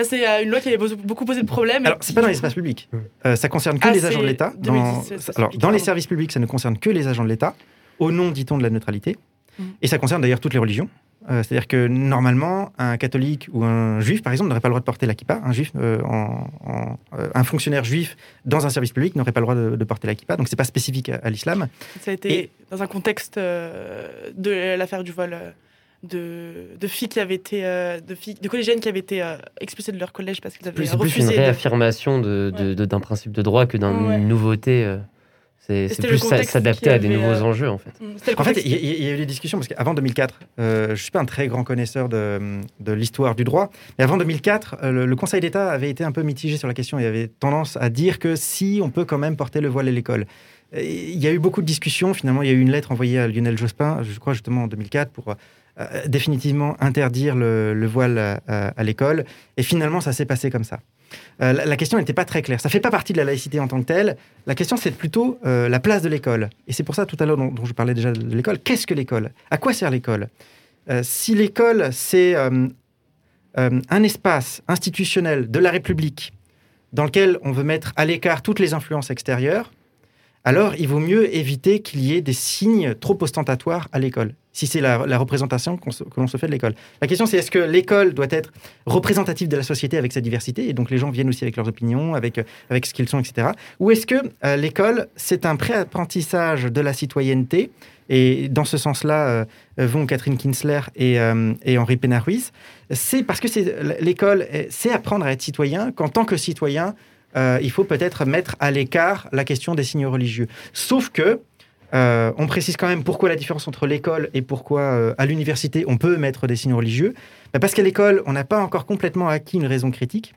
Là, C'est euh, une loi qui avait beau- beaucoup posé de problèmes. Alors, c'est pas dans l'espace public. Euh, ça concerne que Ah, les agents de l'État. 2010, Dans, alors, public, dans les services publics, ça ne concerne que les agents de l'État, au nom, dit-on, de la neutralité. Mhm. Et ça concerne d'ailleurs toutes les religions. Euh, C'est-à-dire que normalement, un catholique ou un juif, par exemple, n'aurait pas le droit de porter la kippa. Un juif, euh, en- en- euh, un fonctionnaire juif dans un service public n'aurait pas le droit de, de porter la kippa. Donc, c'est pas spécifique à, à l'islam. Ça a été Et- dans un contexte de l'affaire du vol de, de filles qui avaient été, euh, de, filles, de collégiennes qui avaient été euh, expulsées de leur collège parce qu'elles avaient Plus- C'est plus une refusé réaffirmation de- de- de- d'un principe de droit que d'une Ouais. nouveauté. euh. C'est Et plus s'adapter à des nouveaux euh, enjeux, en fait. En fait, il y, a- il y a eu des discussions parce qu'avant 2004, euh, je ne suis pas un très grand connaisseur de, de l'histoire du droit, mais avant 2004, euh, le, le Conseil d'État avait été un peu mitigé sur la question. Il avait tendance à dire que si on peut quand même porter le voile à l'école. Et Il y a eu beaucoup de discussions. Finalement, il y a eu une lettre envoyée à Lionel Jospin, je crois justement en 2004, pour euh, définitivement interdire le, le voile à, à- l'école. Et finalement, ça s'est passé comme ça. euh, la, question n'était pas très claire. Ça fait pas partie de la laïcité en tant que telle. La question, c'est plutôt euh, la place de l'école. Et c'est pour ça, tout à l'heure, dont, je parlais déjà de l'école. Qu'est-ce que l'école? À quoi sert l'école? Euh, Si l'école, c'est euh, euh, un espace institutionnel de la République dans lequel on veut mettre à l'écart toutes les influences extérieures, alors il vaut mieux éviter qu'il y ait des signes trop ostentatoires à l'école, si c'est la, représentation que l'on se fait de l'école. La question, c'est est-ce que l'école doit être représentative de la société avec sa diversité, et donc les gens viennent aussi avec leurs opinions, avec, euh, avec ce qu'ils sont, etc. Ou est-ce que euh, l'école, c'est un pré-apprentissage de la citoyenneté et dans ce sens-là euh, vont Catherine Kinsler et, euh, Henri Pénard-Ruiz. C'est parce que l'école, c'est apprendre à être citoyen qu'en tant que citoyen, euh, il faut peut-être mettre à l'écart la question des signes religieux. Sauf que euh, on précise quand même pourquoi la différence entre l'école et pourquoi euh, à l'université on peut mettre des signes religieux. Bah, parce qu'à l'école, on n'a pas encore complètement acquis une raison critique.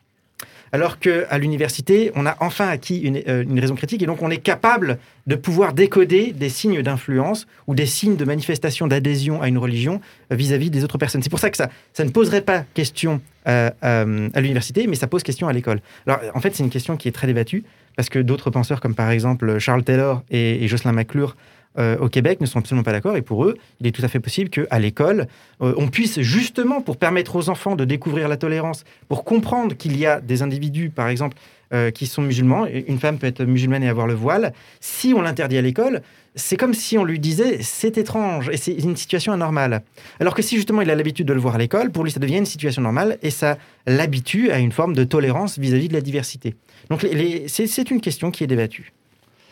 Alors qu'à l'université, on a enfin acquis une, euh, une raison critique et donc on est capable de pouvoir décoder des signes d'influence ou des signes de manifestation d'adhésion à une religion euh, vis-à-vis des autres personnes. C'est pour ça que ça, ne poserait pas question euh, à l'université, mais ça pose question à l'école. Alors en fait, c'est une question qui est très débattue parce que d'autres penseurs comme par exemple Charles Taylor et, et Jocelyn McClure euh, au Québec ne sont absolument pas d'accord et pour eux, il est tout à fait possible qu'à l'école, euh, on puisse justement pour permettre aux enfants de découvrir la tolérance, pour comprendre qu'il y a des individus, par exemple, euh, qui sont musulmans, une femme peut être musulmane et avoir le voile, si on l'interdit à l'école, c'est comme si on lui disait c'est étrange et c'est une situation anormale. Alors que si justement il a l'habitude de le voir à l'école, pour lui ça devient une situation normale et ça l'habitue à une forme de tolérance vis-à-vis de la diversité. Donc c'est une question qui est débattue.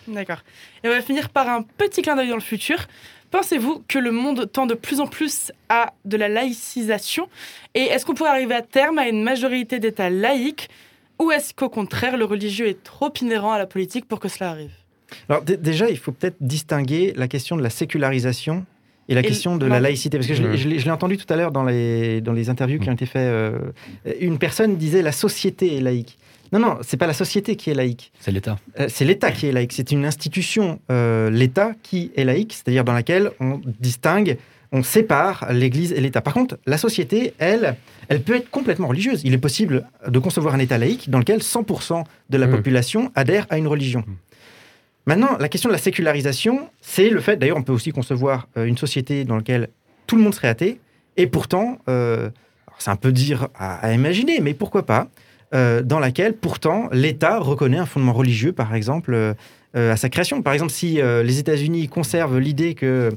D'accord. Et on va finir par un petit clin d'œil dans le futur. Pensez-vous que le monde tend de plus en plus à de la laïcisation? Et est-ce qu'on pourrait arriver à terme à une majorité d'États laïques Ou est-ce qu'au contraire, le religieux est trop inhérent à la politique pour que cela arrive? Alors dé- déjà, il faut peut-être distinguer la question de la sécularisation et la Et question de non. la laïcité. Parce que je l'ai- je l'ai je l'ai entendu tout à l'heure dans les, dans les interviews qui ont été faites. euh, une personne disait la société est laïque. Non, non, c'est pas la société qui est laïque. C'est l'État. Euh, c'est l'État qui est laïque. C'est une institution, euh, l'État, qui est laïque, c'est-à-dire dans laquelle on distingue, on sépare l'Église et l'État. Par contre, la société, elle, elle peut être complètement religieuse. Il est possible de concevoir un État laïque dans lequel 100% de la Mhm. population adhère à une religion. Maintenant, la question de la sécularisation, c'est le fait, d'ailleurs, on peut aussi concevoir euh, une société dans laquelle tout le monde serait athée, et pourtant, euh, c'est un peu dire à, à imaginer, mais pourquoi pas, euh, dans laquelle pourtant l'État reconnaît un fondement religieux, par exemple, euh, euh, à sa création. Par exemple, si les États-Unis conservent l'idée que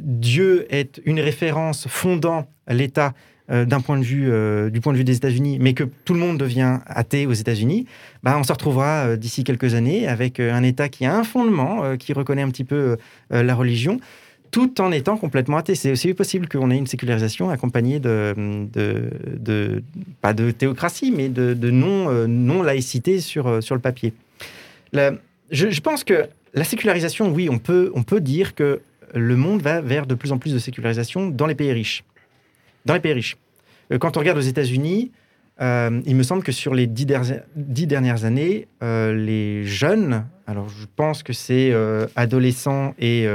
Dieu est une référence fondant l'État d'un point de vue du point de vue des États-Unis, mais que tout le monde devient athée aux États-Unis, bah, on se retrouvera d'ici quelques années avec un État qui a un fondement, qui reconnaît un petit peu la religion, tout en étant complètement athée. C'est aussi possible qu'on ait une sécularisation accompagnée de, pas de théocratie, mais de, non, euh, non laïcité sur, euh, sur le papier. Je, je pense que la sécularisation, oui, on peut, on peut dire que le monde va vers de plus en plus de sécularisation dans les pays riches. Dans les pays riches. Euh, Quand on regarde aux États-Unis, euh, il me semble que sur les dix, derni- dix dernières années, euh, les jeunes, alors je pense que c'est euh, adolescents et,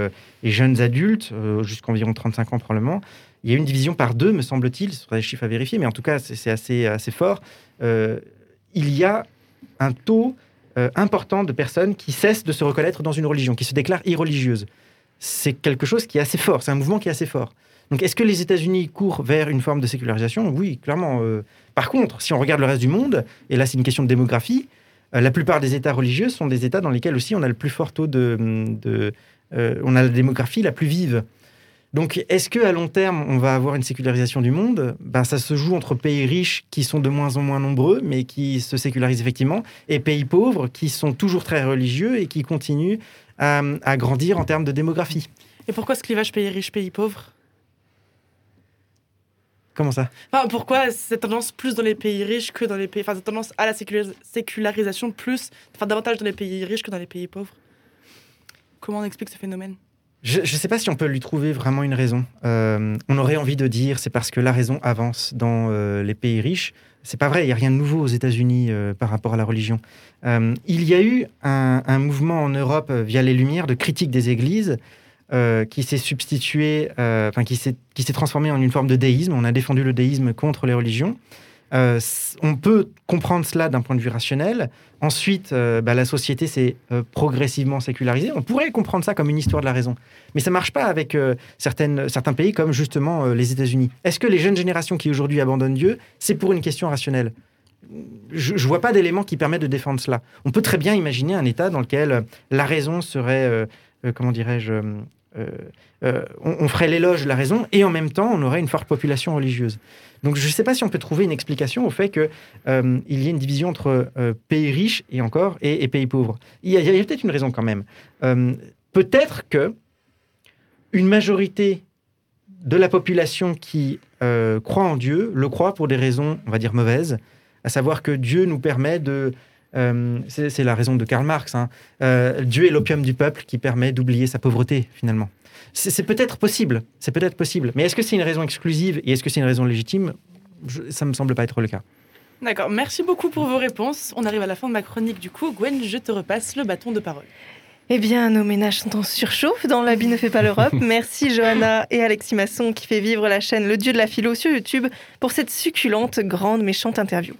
jeunes adultes, jusqu'à environ 35 ans probablement, il y a une division par deux, me semble-t-il, ce sera des chiffres à vérifier, mais en tout cas c'est assez, fort. Il y a un taux important de personnes qui cessent de se reconnaître dans une religion, qui se déclarent irreligieuses. C'est quelque chose qui est assez fort, c'est un mouvement qui est assez fort. Donc est-ce que les États-Unis courent vers une forme de sécularisation? Oui, clairement. euh. Par contre, si on regarde le reste du monde, et là c'est une question de démographie, euh, la plupart des États religieux sont des États dans lesquels aussi on a le plus fort taux de... euh, on a la démographie la plus vive. Donc, est-ce que à long terme, on va avoir une sécularisation du monde? Ben, Ça se joue entre pays riches qui sont de moins en moins nombreux, mais qui se sécularisent effectivement, et pays pauvres qui sont toujours très religieux et qui continuent à, à grandir en termes de démographie. Et pourquoi ce clivage pays riche, pays pauvre? Comment ça? Enfin, pourquoi cette tendance plus dans les pays riches que dans les pays. Enfin, cette tendance à la sécularis- sécularisation plus. Enfin, davantage dans les pays riches que dans les pays pauvres? Comment on explique ce phénomène? Je ne sais pas si on peut lui trouver vraiment une raison. Euh, on aurait envie de dire c'est parce que la raison avance dans euh, les pays riches. C'est pas vrai, il n'y a rien de nouveau aux États-Unis euh, par rapport à la religion. Il y a eu un, un mouvement en Europe via les Lumières de critique des églises euh, qui s'est substitué, euh, qui s'est transformé en une forme de déisme. On a défendu le déisme contre les religions. Euh, on peut comprendre cela d'un point de vue rationnel. Ensuite, bah, la société s'est progressivement sécularisée. On pourrait comprendre ça comme une histoire de la raison. Mais ça marche pas avec certaines, certains pays comme justement les États-Unis. Est-ce que les jeunes générations qui aujourd'hui abandonnent Dieu, c'est pour une question rationnelle? Je ne vois pas d'éléments qui permettent de défendre cela. On peut très bien imaginer un État dans lequel la raison serait, comment dirais-je, euh, euh, euh, on, ferait l'éloge de la raison et en même temps on aurait une forte population religieuse. Donc je ne sais pas si on peut trouver une explication au fait qu'il il y ait une division entre euh, pays riches et encore et, pays pauvres. Il y a, a peut-être une raison quand même. Euh, peut-être que une majorité de la population qui euh, croit en Dieu le croit pour des raisons, on va dire, mauvaises, à savoir que Dieu nous permet de... euh, c'est la raison de Karl Marx. hein, euh, Dieu est l'opium du peuple qui permet d'oublier sa pauvreté, finalement. C'est c'est peut-être possible, c'est peut-être possible. Mais est-ce que c'est une raison exclusive et est-ce que c'est une raison légitime? Je- Ça me semble pas être le cas. D'accord, merci beaucoup pour vos réponses. On arrive à la fin de ma chronique du coup. Gwen, je te repasse le bâton de parole. Eh bien, nos ménages sont en surchauffe dans L'habit ne fait pas l'Europe. Merci Johanna et Alexis Masson qui fait vivre la chaîne Le Dieu de la Philo sur YouTube pour cette succulente, grande, méchante interview.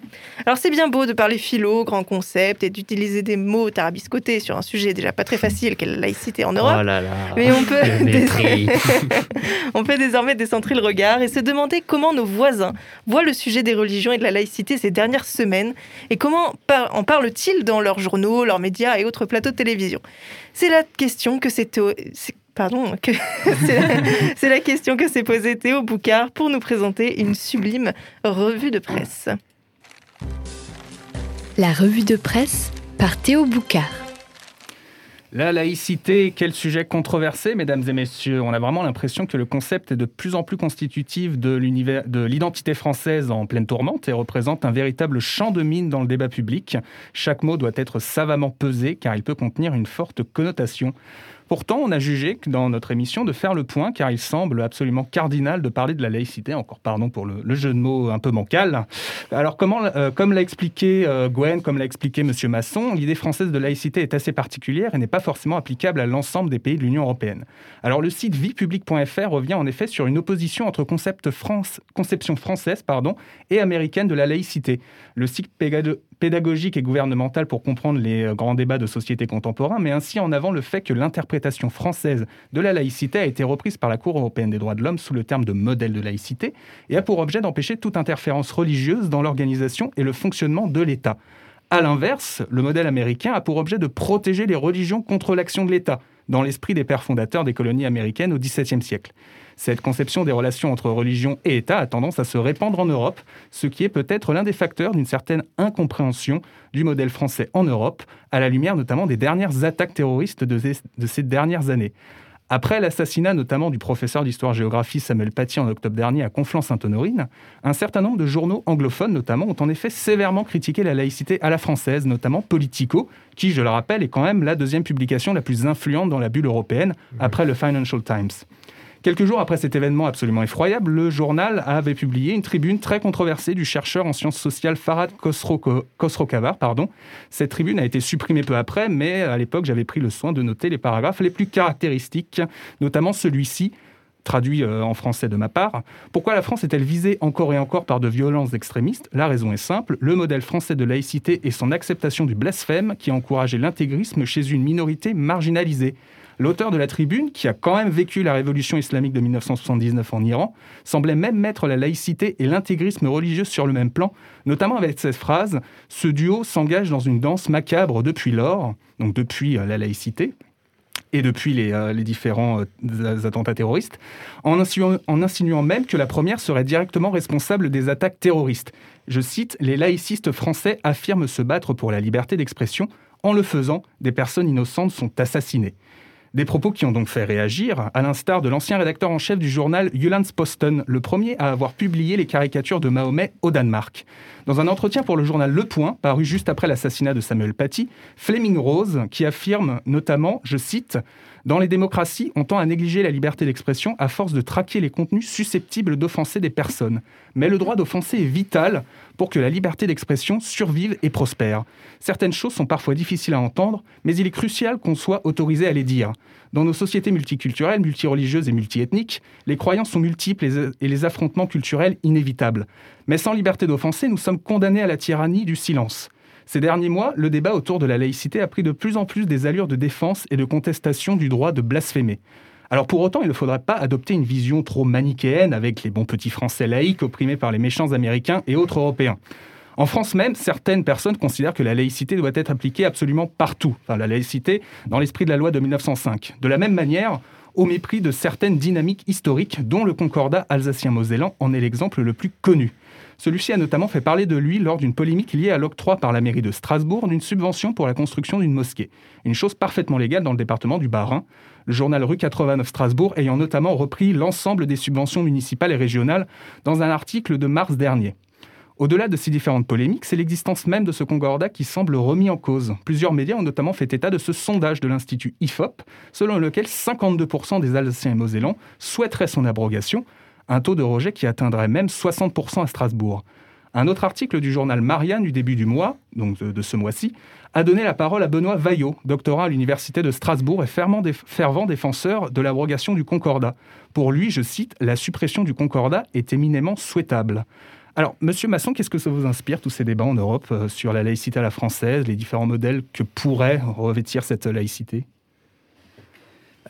Alors c'est bien beau de parler philo, grand concept et d'utiliser des mots tarabiscotés sur un sujet déjà pas très facile qu'est la laïcité en Europe. Oh là là. Mais on peut, on peut désormais décentrer le regard et se demander comment nos voisins voient le sujet des religions et de la laïcité ces dernières semaines et comment en parlent-ils dans leurs journaux, leurs médias et autres plateaux de télévision. C'est la question que c'est- Pardon, que c'est la, c'est la question que s'est posée Théo Boucard pour nous présenter une sublime revue de presse. La revue de presse par Théo Boucard. La laïcité, quel sujet controversé, mesdames et messieurs. On a vraiment l'impression que le concept est de plus en plus constitutif de l'univers- de l'identité française en pleine tourmente et représente un véritable champ de mine dans le débat public. Chaque mot doit être savamment pesé car il peut contenir une forte connotation. Pourtant, on a jugé dans notre émission de faire le point, car il semble absolument cardinal de parler de la laïcité, encore pardon pour le, jeu de mots un peu bancal. Alors, euh, comme l'a expliqué euh, Gwen, comme l'a expliqué Monsieur Masson, l'idée française de laïcité est assez particulière et n'est pas forcément applicable à l'ensemble des pays de l'Union européenne. Alors, le site viepublic.fr revient en effet sur une opposition entre concept conception française pardon, et américaine de la laïcité. Le site péga- pédagogique et gouvernemental pour comprendre les euh, grands débats de société contemporains, mais ainsi en avant le fait que l'interprétation française de la laïcité a été reprise par la Cour européenne des droits de l'homme sous le terme de modèle de laïcité et a pour objet d'empêcher toute interférence religieuse dans l'organisation et le fonctionnement de l'État. À l'inverse, le modèle américain a pour objet de protéger les religions contre l'action de l'État, dans l'esprit des pères fondateurs des colonies américaines au XVIIe siècle. Cette conception des relations entre religion et État a tendance à se répandre en Europe, ce qui est peut-être l'un des facteurs d'une certaine incompréhension du modèle français en Europe, à la lumière notamment des dernières attaques terroristes de ces, de ces dernières années. Après l'assassinat notamment du professeur d'histoire-géographie Samuel Paty en octobre dernier à Conflans-Sainte-Honorine, un certain nombre de journaux anglophones notamment ont en effet sévèrement critiqué la laïcité à la française, notamment Politico, qui, je le rappelle, est quand même la deuxième publication la plus influente dans la bulle européenne après le Financial Times. Quelques jours après cet événement absolument effroyable, le journal avait publié une tribune très controversée du chercheur en sciences sociales Farhad Khosro- Khosrokavar. Pardon. Cette tribune a été supprimée peu après, mais à l'époque, j'avais pris le soin de noter les paragraphes les plus caractéristiques, notamment celui-ci, traduit euh, en français de ma part. Pourquoi la France est-elle visée encore et encore par de violences extrémistes? La raison est simple, le modèle français de laïcité et son acceptation du blasphème qui a encouragé l'intégrisme chez une minorité marginalisée. L'auteur de la tribune, qui a quand même vécu la révolution islamique de 1979 en Iran, semblait même mettre la laïcité et l'intégrisme religieux sur le même plan, notamment avec cette phrase Ce duo s'engage dans une danse macabre depuis lors, donc depuis euh, la laïcité, et depuis les, euh, différents euh, attentats terroristes, en insinuant même que la première serait directement responsable des attaques terroristes. Je cite Les laïcistes français affirment se battre pour la liberté d'expression. En le faisant, des personnes innocentes sont assassinées. Des propos qui ont donc fait réagir, à l'instar de l'ancien rédacteur en chef du journal Jyllands-Posten, le premier à avoir publié les caricatures de Mahomet au Danemark. Dans un entretien pour le journal Le Point, paru juste après l'assassinat de Samuel Paty, Fleming Rose, qui affirme notamment, je cite, Dans les démocraties, on tend à négliger la liberté d'expression à force de traquer les contenus susceptibles d'offenser des personnes. Mais le droit d'offenser est vital pour que la liberté d'expression survive et prospère. Certaines choses sont parfois difficiles à entendre, mais il est crucial qu'on soit autorisé à les dire. Dans nos sociétés multiculturelles, multireligieuses et multiethniques, les croyances sont multiples et les affrontements culturels inévitables. Mais sans liberté d'offenser, nous sommes condamnés à la tyrannie du silence. Ces derniers mois, le débat autour de la laïcité a pris de plus en plus des allures de défense et de contestation du droit de blasphémer. Alors pour autant, il ne faudrait pas adopter une vision trop manichéenne avec les bons petits Français laïcs opprimés par les méchants Américains et autres Européens. En France même, certaines personnes considèrent que la laïcité doit être appliquée absolument partout. Enfin, la laïcité dans l'esprit de la loi de 1905. De la même manière, au mépris de certaines dynamiques historiques, dont le concordat alsacien-mosellan en est l'exemple le plus connu. Celui-ci a notamment fait parler de lui lors d'une polémique liée à l'octroi par la mairie de Strasbourg d'une subvention pour la construction d'une mosquée. Une chose parfaitement légale dans le département du Bas-Rhin. Le journal Rue 89 Strasbourg ayant notamment repris l'ensemble des subventions municipales et régionales dans un article de mars dernier. Au-delà de ces différentes polémiques, c'est l'existence même de ce concordat qui semble remis en cause. Plusieurs médias ont notamment fait état de ce sondage de l'Institut IFOP, selon lequel 52% des Alsaciens et Mosellans souhaiteraient son abrogation, un taux de rejet qui atteindrait même 60% à Strasbourg. Un autre article du journal Marianne du début du mois, donc de, ce mois-ci, a donné la parole à Benoît Vaillot, doctorant à l'Université de Strasbourg et fervent défenseur de l'abrogation du Concordat. Pour lui, je cite, la suppression du Concordat est éminemment souhaitable. Alors, Monsieur Masson, qu'est-ce que ça vous inspire, tous ces débats en Europe euh, sur la laïcité à la française, les différents modèles que pourrait revêtir cette laïcité?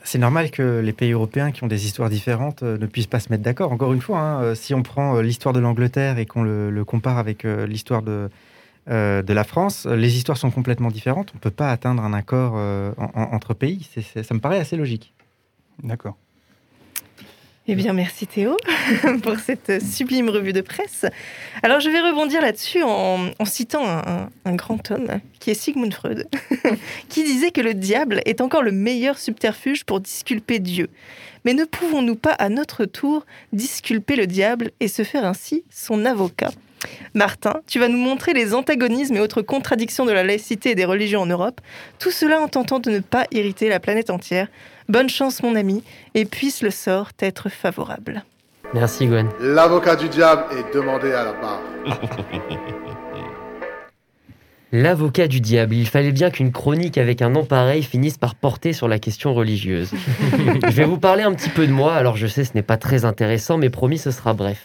C'est normal que les pays européens qui ont des histoires différentes euh, ne puissent pas se mettre d'accord. Encore une fois, hein, euh, si on prend euh, l'histoire de l'Angleterre et qu'on le, compare avec l'histoire de, de la France, les histoires sont complètement différentes. On ne peut pas atteindre un accord entre pays. ça me paraît assez logique. D'accord. Eh bien, merci Théo pour cette sublime revue de presse. Alors, je vais rebondir là-dessus en, citant un, grand homme qui est Sigmund Freud, qui disait que le diable est encore le meilleur subterfuge pour disculper Dieu. Mais ne pouvons-nous pas à notre tour disculper le diable et se faire ainsi son avocat? Martin, tu vas nous montrer les antagonismes et autres contradictions de la laïcité et des religions en Europe, tout cela en tentant de ne pas irriter la planète entière. Bonne chance mon ami, et puisse le sort être favorable. Merci Gwen. L'avocat du diable est demandé à la barre. L'avocat du diable, il fallait bien qu'une chronique avec un nom pareil finisse par porter sur la question religieuse. je vais vous parler un petit peu de moi, alors je sais ce n'est pas très intéressant, mais promis ce sera bref.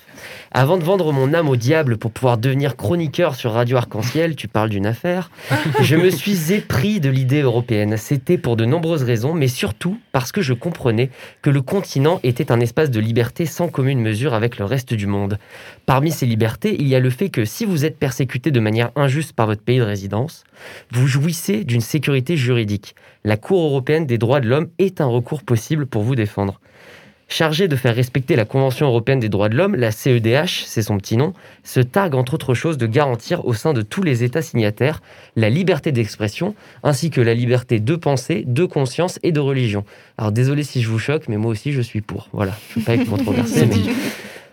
Avant de vendre mon âme au diable pour pouvoir devenir chroniqueur sur Radio Arc-en-Ciel, tu parles d'une affaire, je me suis épris de l'idée européenne. C'était pour de nombreuses raisons, mais surtout parce que je comprenais que le continent était un espace de liberté sans commune mesure avec le reste du monde. Parmi ces libertés, il y a le fait que si vous êtes persécuté de manière injuste par votre pays de résidence, vous jouissez d'une sécurité juridique. La Cour européenne des droits de l'homme est un recours possible pour vous défendre. Chargée de faire respecter la Convention européenne des droits de l'homme, la CEDH, c'est son petit nom, se targue entre autres choses de garantir au sein de tous les États signataires la liberté d'expression ainsi que la liberté de pensée, de conscience et de religion. Alors désolé si je vous choque, mais moi aussi je suis pour. Voilà, je ne veux pas être controversé. mais...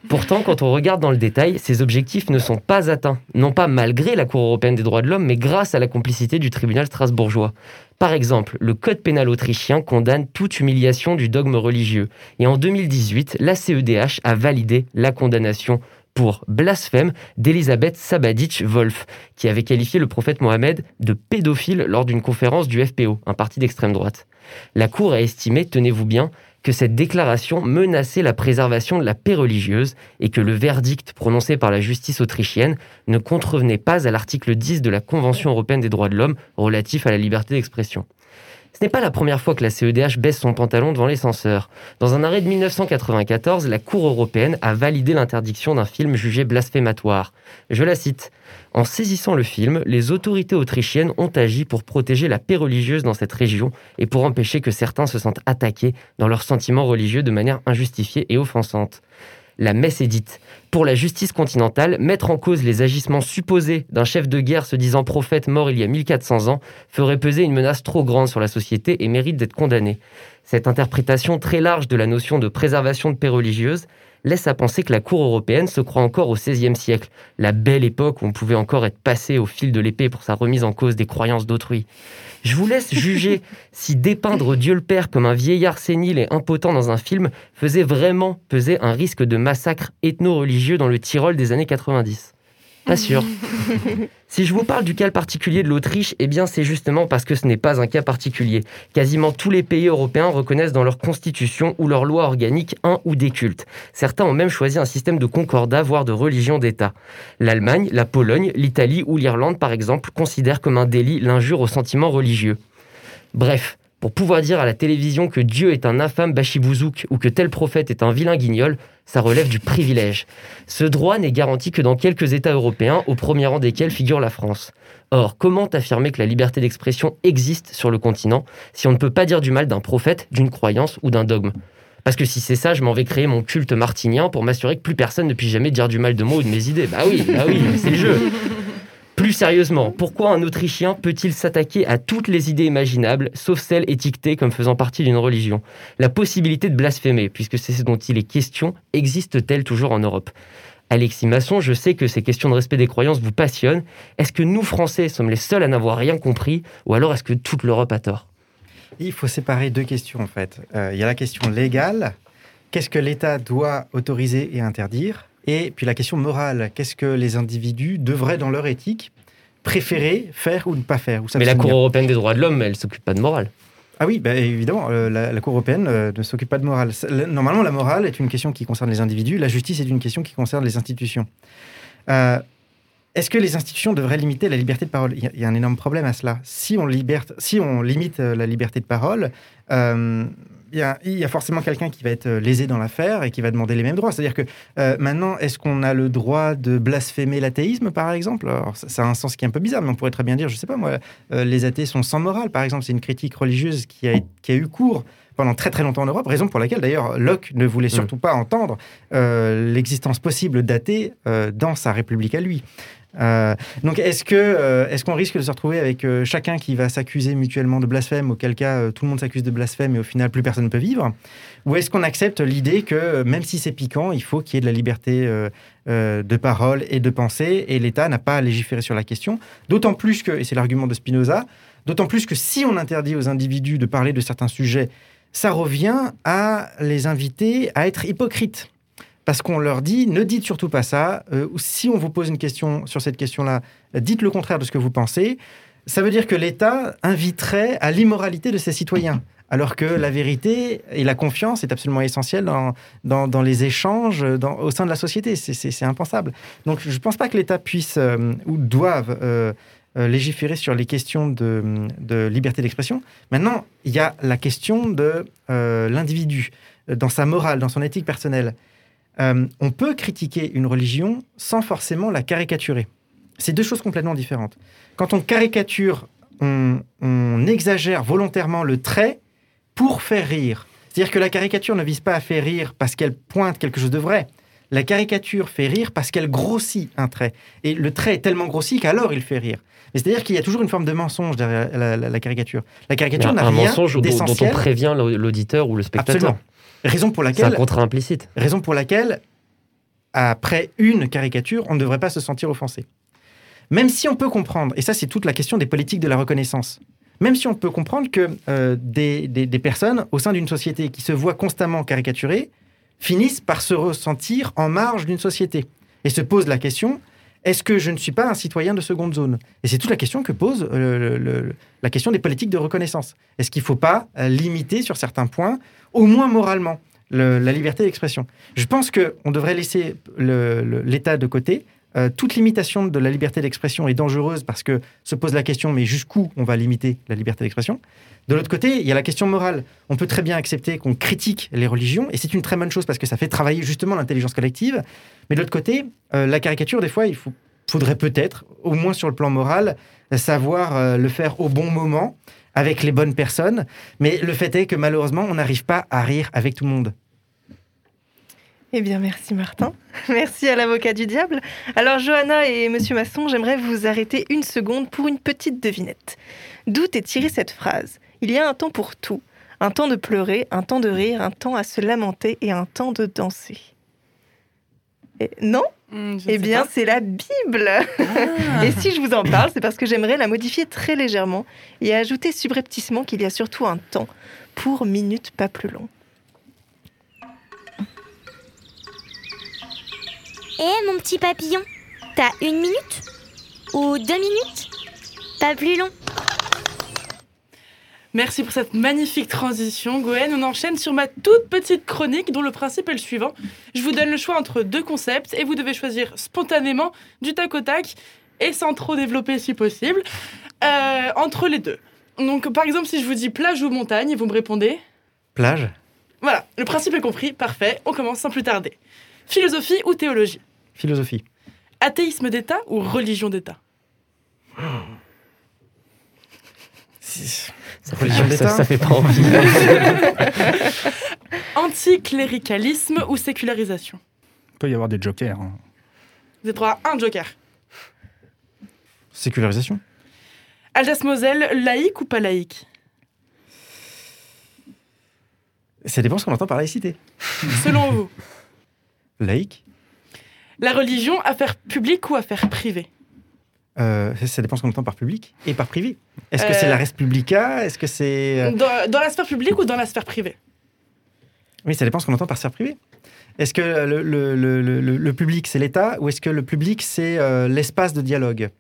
Pourtant, quand on regarde dans le détail, ces objectifs ne sont pas atteints, non pas malgré la Cour européenne des droits de l'homme, mais grâce à la complicité du tribunal strasbourgeois. Par exemple, le Code pénal autrichien condamne toute humiliation du dogme religieux. Et en 2018, la CEDH a validé la condamnation pour blasphème d'Elisabeth Sabadic-Wolf, qui avait qualifié le prophète Mohamed de pédophile lors d'une conférence du FPO, un parti d'extrême droite. La Cour a estimé, tenez-vous bien, que cette déclaration menaçait la préservation de la paix religieuse et que le verdict prononcé par la justice autrichienne ne contrevenait pas à l'article 10 de la Convention européenne des droits de l'homme relatif à la liberté d'expression. Ce n'est pas la première fois que la CEDH baisse son pantalon devant les censeurs. Dans un arrêt de 1994, la Cour européenne a validé l'interdiction d'un film jugé blasphématoire. Je la cite. En saisissant le film, les autorités autrichiennes ont agi pour protéger la paix religieuse dans cette région et pour empêcher que certains se sentent attaqués dans leurs sentiments religieux de manière injustifiée et offensante la messe est dite. Pour la justice continentale, mettre en cause les agissements supposés d'un chef de guerre se disant prophète mort il y a 1400 ans ferait peser une menace trop grande sur la société et mérite d'être condamné. Cette interprétation très large de la notion de préservation de paix religieuse laisse à penser que la Cour européenne se croit encore au XVIe siècle, la belle époque où on pouvait encore être passé au fil de l'épée pour sa remise en cause des croyances d'autrui. Je vous laisse juger si dépeindre Dieu le Père comme un vieillard sénile et impotent dans un film faisait vraiment peser un risque de massacre ethno-religieux dans le Tyrol des années 90. Pas sûr. si je vous parle du cas particulier de l'Autriche, eh bien c'est justement parce que ce n'est pas un cas particulier. Quasiment tous les pays européens reconnaissent dans leur constitution ou leur loi organique un ou des cultes. Certains ont même choisi un système de concordat, voire de religion d'État. L'Allemagne, la Pologne, l'Italie ou l'Irlande, par exemple, considèrent comme un délit l'injure aux sentiments religieux. Bref, pour pouvoir dire à la télévision que Dieu est un infâme bachibouzouk ou que tel prophète est un vilain guignol, ça relève du privilège. Ce droit n'est garanti que dans quelques États européens, au premier rang desquels figure la France. Or, comment affirmer que la liberté d'expression existe sur le continent si on ne peut pas dire du mal d'un prophète, d'une croyance ou d'un dogme? Parce que si c'est ça, je m'en vais créer mon culte martinien pour m'assurer que plus personne ne puisse jamais dire du mal de moi ou de mes idées. Bah oui, bah oui, c'est le jeu. Plus sérieusement, pourquoi un Autrichien peut-il s'attaquer à toutes les idées imaginables, sauf celles étiquetées comme faisant partie d'une religion? La possibilité de blasphémer, puisque c'est ce dont il est question, existe-t-elle toujours en Europe? Alexis Masson, je sais que ces questions de respect des croyances vous passionnent. Est-ce que nous, Français, sommes les seuls à n'avoir rien compris, ou alors est-ce que toute l'Europe a tort? Il faut séparer deux questions, en fait. Euh, il y a la question légale, qu'est-ce que l'État doit autoriser et interdire? Et puis la question morale, qu'est-ce que les individus devraient, dans leur éthique, préférer faire ou ne pas faire? Mais la Cour européenne des droits de l'homme, elle ne s'occupe pas de morale. Ah oui, bah évidemment, euh, la, Cour européenne euh, ne s'occupe pas de morale. Normalement, la morale est une question qui concerne les individus, la justice est une question qui concerne les institutions. Euh, est-ce que les institutions devraient limiter la liberté de parole? Il y, a, un énorme problème à cela. Si on, si on limite la liberté de parole, il y, a, forcément quelqu'un qui va être euh, lésé dans l'affaire et qui va demander les mêmes droits. C'est-à-dire que euh, maintenant, est-ce qu'on a le droit de blasphémer l'athéisme, par exemple? Alors, ça, a un sens qui est un peu bizarre, mais on pourrait très bien dire, je sais pas moi, euh, les athées sont sans morale, par exemple. C'est une critique religieuse qui a, qui a eu cours pendant très très longtemps en Europe, raison pour laquelle d'ailleurs Locke ne voulait mm. surtout pas entendre l'existence possible d'athées dans sa République à lui. Euh, donc, est-ce que euh, est-ce qu'on risque de se retrouver avec euh, chacun qui va s'accuser mutuellement de blasphème, auquel cas tout le monde s'accuse de blasphème et au final plus personne ne peut vivre? Ou est-ce qu'on accepte l'idée que même si c'est piquant, il faut qu'il y ait de la liberté de parole et de pensée et l'État n'a pas à légiférer sur la question? D'autant plus que, et c'est l'argument de Spinoza, d'autant plus que si on interdit aux individus de parler de certains sujets, ça revient à les inviter à être hypocrites parce qu'on leur dit ne dites surtout pas ça. Euh, si on vous pose une question sur cette question-là, dites le contraire de ce que vous pensez. Ça veut dire que l'État inviterait à l'immoralité de ses citoyens. Alors que la vérité et la confiance est absolument essentielle dans, dans, les échanges au sein de la société. C'est impensable. Donc je ne pense pas que l'État puisse euh, ou doive euh, légiférer sur les questions de, de liberté d'expression. Maintenant, il y a la question de l'individu, dans sa morale, dans son éthique personnelle. Euh, on peut critiquer une religion sans forcément la caricaturer. C'est deux choses complètement différentes. Quand on caricature, on, exagère volontairement le trait pour faire rire. C'est-à-dire que la caricature ne vise pas à faire rire parce qu'elle pointe quelque chose de vrai. La caricature fait rire parce qu'elle grossit un trait. Et le trait est tellement grossi qu'alors il fait rire. C'est-à-dire qu'il y a toujours une forme de mensonge derrière la, caricature. La caricature n'a rien mensonge dont, dont, on prévient l'auditeur ou le spectateur. Raison pour laquelle. C'est un contrat implicite. Raison pour laquelle, après une caricature, on ne devrait pas se sentir offensé. Même si on peut comprendre, et ça c'est toute la question des politiques de la reconnaissance, même si on peut comprendre que euh, des, des, personnes au sein d'une société qui se voient constamment caricaturées finissent par se ressentir en marge d'une société et se posent la question est-ce que je ne suis pas un citoyen de seconde zone? Et c'est toute la question que pose euh, la question des politiques de reconnaissance. Est-ce qu'il ne faut pas euh, limiter sur certains points, au moins moralement, la liberté d'expression? Je pense qu'on devrait laisser l'État de côté. Euh, toute limitation de la liberté d'expression est dangereuse parce que se pose la question, mais jusqu'où on va limiter la liberté d'expression? De l'autre côté, il y a la question morale. On peut très bien accepter qu'on critique les religions, et c'est une très bonne chose parce que ça fait travailler justement l'intelligence collective. Mais de l'autre côté, euh, la caricature, des fois, il faudrait peut-être, au moins sur le plan moral, savoir euh, le faire au bon moment, avec les bonnes personnes. Mais le fait est que malheureusement, on n'arrive pas à rire avec tout le monde. Eh bien, merci Martin. Merci à l'avocat du diable. Alors, Johanna et Monsieur Masson, j'aimerais vous arrêter une seconde pour une petite devinette. D'où est tirée cette phrase Il y a un temps pour tout. Un temps de pleurer, un temps de rire, un temps à se lamenter et un temps de danser. Et non Hmm, Eh bien, c'est la Bible. et si je vous en parle, c'est parce que j'aimerais la modifier très légèrement et ajouter subrepticement qu'il y a surtout un temps pour minutes pas plus long. Eh mon petit papillon, t'as une minute Ou deux minutes? Pas plus long. Merci pour cette magnifique transition, Gwen. On enchaîne sur ma toute petite chronique dont le principe est le suivant. Je vous donne le choix entre deux concepts et vous devez choisir spontanément, du tac au tac et sans trop développer si possible, euh, entre les deux. Donc par exemple, si je vous dis plage ou montagne, vous me répondez? Plage Voilà, le principe est compris, parfait, on commence sans plus tarder. Philosophie ou théologie? Philosophie. Athéisme d'État ou religion d'État? Ça Religion fait, d'État ça, ça fait pas envie. Anticléricalisme ou sécularisation? Il peut y avoir des jokers. hein. Vous êtes droit à un joker. Sécularisation. Alsace-Moselle, laïque ou pas laïque? Ça dépend ce qu'on entend par laïcité. Selon vous, Laïque la religion, affaire publique ou affaire privée? Euh, ça- Ça dépend ce qu'on entend par public et par privé. Est-ce que Euh, c'est la res publica? Est-ce que c'est. euh, dans, dans la sphère publique ou dans la sphère privée? Oui, ça dépend ce qu'on entend par sphère privée. Est-ce que le, le- le- le- le- le public, c'est l'État ou est-ce que le public, c'est euh, l'espace de dialogue?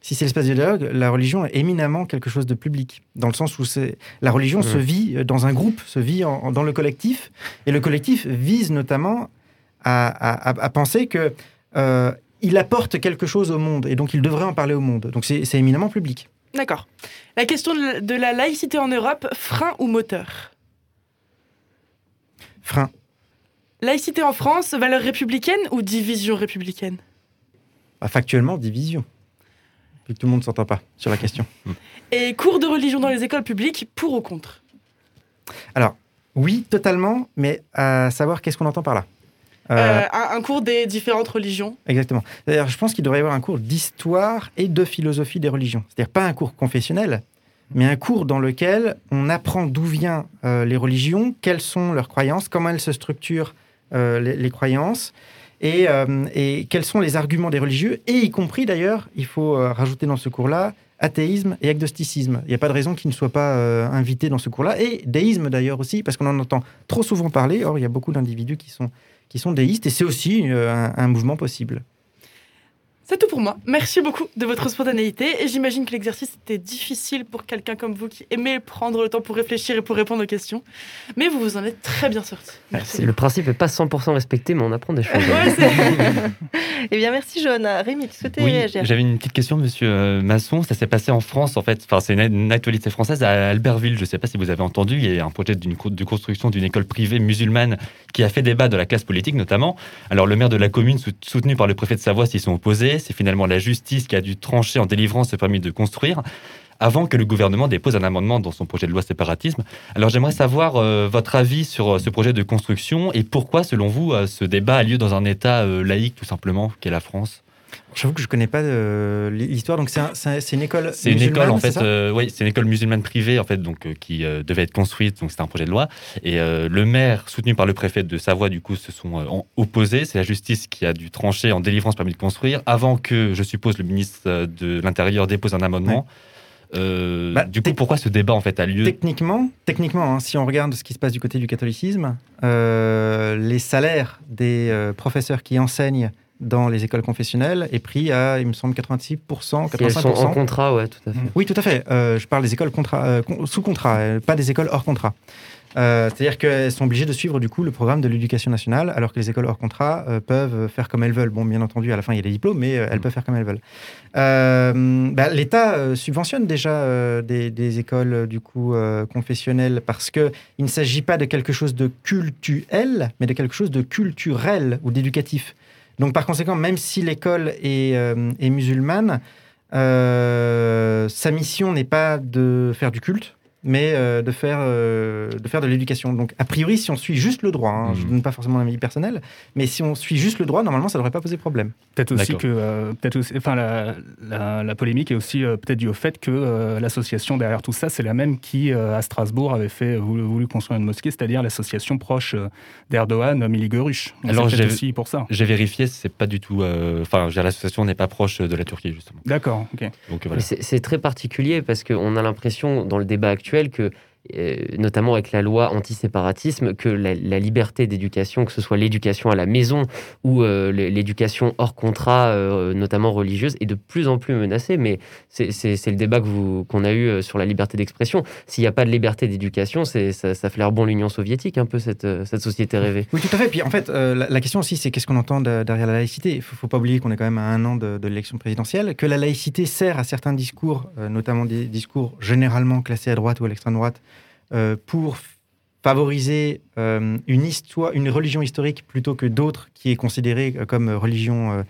Si c'est l'espace de dialogue, la religion est éminemment quelque chose de public, dans le sens où c'est- la religion Mhm. se vit euh, dans un groupe, se vit en- en- dans le collectif, et le collectif vise notamment à, à- à- à penser que euh, il apporte quelque chose au monde, et donc il devrait en parler au monde. Donc c'est éminemment public. D'accord. La question de la, de la laïcité en Europe, frein ou moteur? Frein. Laïcité en France, valeur républicaine ou division républicaine? Bah, factuellement, division. Puis tout le monde ne s'entend pas sur la question. Et cours de religion dans les écoles publiques, pour ou contre? Alors, oui, totalement, mais à savoir qu'est-ce qu'on entend par là? Euh, Euh, un, un cours des différentes religions Exactement. D'ailleurs, je pense qu'il devrait y avoir un cours d'histoire et de philosophie des religions. C'est-à-dire pas un cours confessionnel, mais un cours dans lequel on apprend d'où viennent euh, les religions, quelles sont leurs croyances, comment elles se structurent euh, les, les croyances, et, et quels sont les arguments des religieux, et y compris d'ailleurs, il faut rajouter dans ce cours-là, athéisme et agnosticisme. Il n'y a pas de raison qu'ils ne soient pas invités dans ce cours-là, et déisme d'ailleurs aussi, parce qu'on en entend trop souvent parler. Or, il y a beaucoup d'individus qui sont, qui sont déistes, et c'est aussi euh, un- un mouvement possible. C'est tout pour moi. Merci beaucoup de votre spontanéité et j'imagine que l'exercice était difficile pour quelqu'un comme vous qui aimait prendre le temps pour réfléchir et pour répondre aux questions. Mais vous vous en êtes très bien sorti. Le principe n'est pas 100% respecté, mais on apprend des choses. Eh bien, merci Johanna. Rémi, tu souhaitais Oui, réagir j'avais une petite question, monsieur euh, Masson. Ça s'est passé en France, en fait. Enfin, c'est une, une actualité française à Albertville. Je ne sais pas si vous avez entendu. Il y a un projet d'une co- de construction d'une école privée musulmane qui a fait débat de la classe politique, notamment. Alors, le maire de la commune, sou- soutenu par le préfet de Savoie, s'y sont opposés. C'est finalement la justice qui a dû trancher en délivrant ce permis de construire avant que le gouvernement dépose un amendement dans son projet de loi séparatisme. Alors j'aimerais savoir euh, votre avis sur euh, ce projet de construction et pourquoi, selon vous, euh, ce débat a lieu dans un État laïque, tout simplement, qu'est la France? J'avoue que je connais pas euh, l'histoire. Donc c'est un- c'est un- c'est une école. C'est une musulmane, école en fait, euh, oui, c'est une école musulmane privée en fait, donc euh, qui devait être construite. Donc c'était un projet de loi. Et le maire, soutenu par le préfet de Savoie, du coup, se sont opposés. C'est la justice qui a dû trancher en délivrant ce permis de construire avant que, je suppose, le ministre de l'Intérieur dépose un amendement. Euh, Bah, du coup, pourquoi ce débat en fait a lieu? Techniquement, techniquement hein, si on regarde ce qui se passe du côté du catholicisme, euh, les salaires des euh, professeurs qui enseignent dans les écoles confessionnelles est pris à, il me semble, 86%, 85%. Si elles sont en contrat, ouais, tout à fait. Oui, tout à fait. Euh, je parle des écoles contra- euh, sous contrat, euh, pas des écoles hors contrat. Euh, C'est-à-dire qu'elles sont obligées de suivre du coup le programme de l'éducation nationale, alors que les écoles hors contrat euh, peuvent faire comme elles veulent. Bon, bien entendu, à la fin, il y a des diplômes, mais euh, elles peuvent faire comme elles veulent. Bah, L'État subventionne déjà des, des écoles du coup confessionnelles parce que il ne s'agit pas de quelque chose de cultuel, mais de quelque chose de culturel ou d'éducatif. Donc, par conséquent, même si l'école est, euh, musulmane, euh, sa mission n'est pas de faire du culte, mais euh, de, faire, euh, de faire de l'éducation. Donc, a priori, si on suit juste le droit, hein, je ne donne pas forcément un avis personnel, mais si on suit juste le droit, normalement, ça ne devrait pas poser problème. Peut-être aussi que euh, peut-être aussi, enfin, la, la, la, polémique est aussi euh, peut-être due au fait que euh, l'association derrière tout ça, c'est la même qui, euh, à Strasbourg, avait fait, voulu, voulu construire une mosquée, c'est-à-dire l'association proche d'Erdogan, Mili Görüş. Alors, j'ai aussi pour ça. J'ai vérifié, c'est pas du tout. Enfin, l'association n'est pas proche de la Turquie, justement. D'accord, ok. Voilà. C'est très particulier parce qu'on a l'impression, dans le débat actuel, que notamment avec la loi anti-séparatisme, que la, liberté d'éducation, que ce soit l'éducation à la maison ou euh, l'éducation hors contrat, euh, notamment religieuse, est de plus en plus menacée. Mais c'est le débat qu'on qu a eu euh, sur la liberté d'expression. S'il n'y a pas de liberté d'éducation, ça, ça fait l'air bon l'Union soviétique, un peu, cette, société rêvée. Oui, tout à fait. Puis en fait, euh, la, question aussi, c'est qu'est-ce qu'on entend de, derrière la laïcité? Il ne faut, pas oublier qu'on est quand même à un an de, l'élection présidentielle, que la laïcité sert à certains discours, euh, notamment des discours généralement classés à droite ou à l'extrême droite, euh, pour favoriser euh, une, histoire, une religion historique plutôt que d'autres qui est considérée comme religion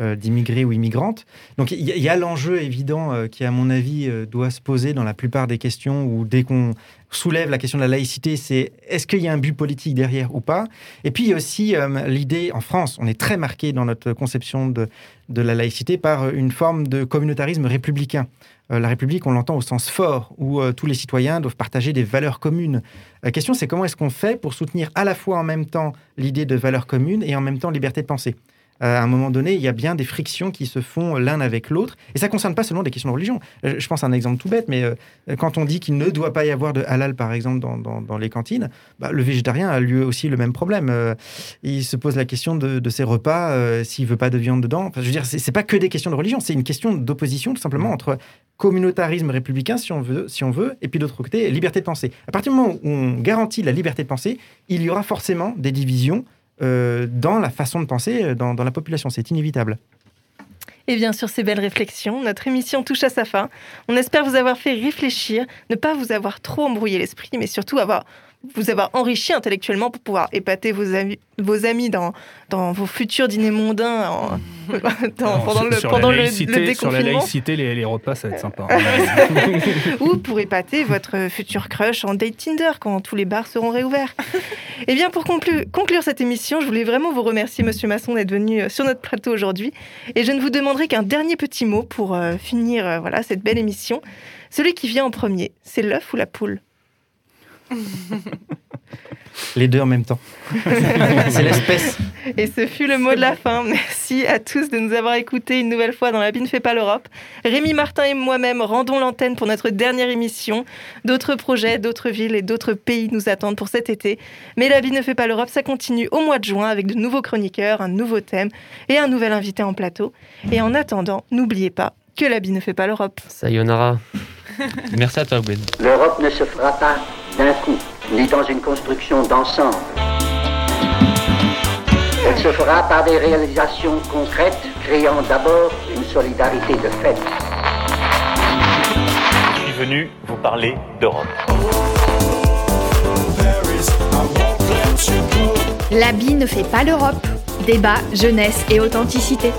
euh, d'immigrés ou immigrantes. Donc il y, a l'enjeu évident euh, qui, à mon avis, euh, doit se poser dans la plupart des questions où dès qu'on soulève la question de la laïcité, c'est est-ce qu'il y a un but politique derrière ou pas? Et puis il y a aussi l'idée, en France, on est très marqué dans notre conception de la laïcité par une forme de communautarisme républicain. Euh, la République, on l'entend au sens fort, où euh, tous les citoyens doivent partager des valeurs communes. La question, c'est comment est-ce qu'on fait pour soutenir à la fois en même temps l'idée de valeurs communes et en même temps liberté de penser? euh, à un moment donné, il y a bien des frictions qui se font l'un avec l'autre. Et ça ne concerne pas seulement des questions de religion. Euh, je pense à un exemple tout bête, mais euh, quand on dit qu'il ne doit pas y avoir de halal, par exemple, dans, les cantines, bah, le végétarien a lui aussi le même problème. Euh, il se pose la question de, ses repas, euh, s'il veut pas de viande dedans. Je veux dire, c'est pas que des questions de religion, c'est une question d'opposition tout simplement entre communautarisme républicain, si on veut, si on veut et puis d'autre côté, liberté de penser. À partir du moment où on garantit la liberté de penser, il y aura forcément des divisions euh, dans la façon de penser euh, dans, dans la population. C'est inévitable. Et bien sur ces belles réflexions, notre émission touche à sa fin. On espère vous avoir fait réfléchir, ne pas vous avoir trop embrouillé l'esprit, mais surtout avoir vous avoir enrichi intellectuellement pour pouvoir épater vos amis, vos amis dans, dans vos futurs dîners mondains en, dans, Non, pendant, sur, le, sur pendant la le, Sur la laïcité, les, les repas, ça va être sympa. ou pour épater votre futur crush en date Tinder quand tous les bars seront réouverts. Et bien pour conclure, conclure cette émission, je voulais vraiment vous remercier Monsieur Masson d'être venu euh, sur notre plateau aujourd'hui et je ne vous demanderai qu'un dernier petit mot pour euh, finir euh, voilà cette belle émission. Celui qui vient en premier, c'est l'œuf ou la poule? Les deux en même temps. c'est l'espèce. Et ce fut le mot de la fin. Merci à tous de nous avoir écoutés une nouvelle fois dans La Vie ne fait pas l'Europe. Rémi Martin et moi-même rendons l'antenne pour notre dernière émission. D'autres projets, d'autres villes et d'autres pays nous attendent pour cet été. Mais La Vie ne fait pas l'Europe, ça continue au mois de juin avec de nouveaux chroniqueurs, un nouveau thème et un nouvel invité en plateau. Et en attendant, n'oubliez pas que La Vie ne fait pas l'Europe. Sayonara. Merci à toi, Gwen. L'Europe ne se fera pas d'un coup, ni dans une construction d'ensemble. Elle se fera par des réalisations concrètes, créant d'abord une solidarité de fait. Je suis venu vous parler d'Europe. L'habit ne fait pas l'Europe. Débat, jeunesse et authenticité.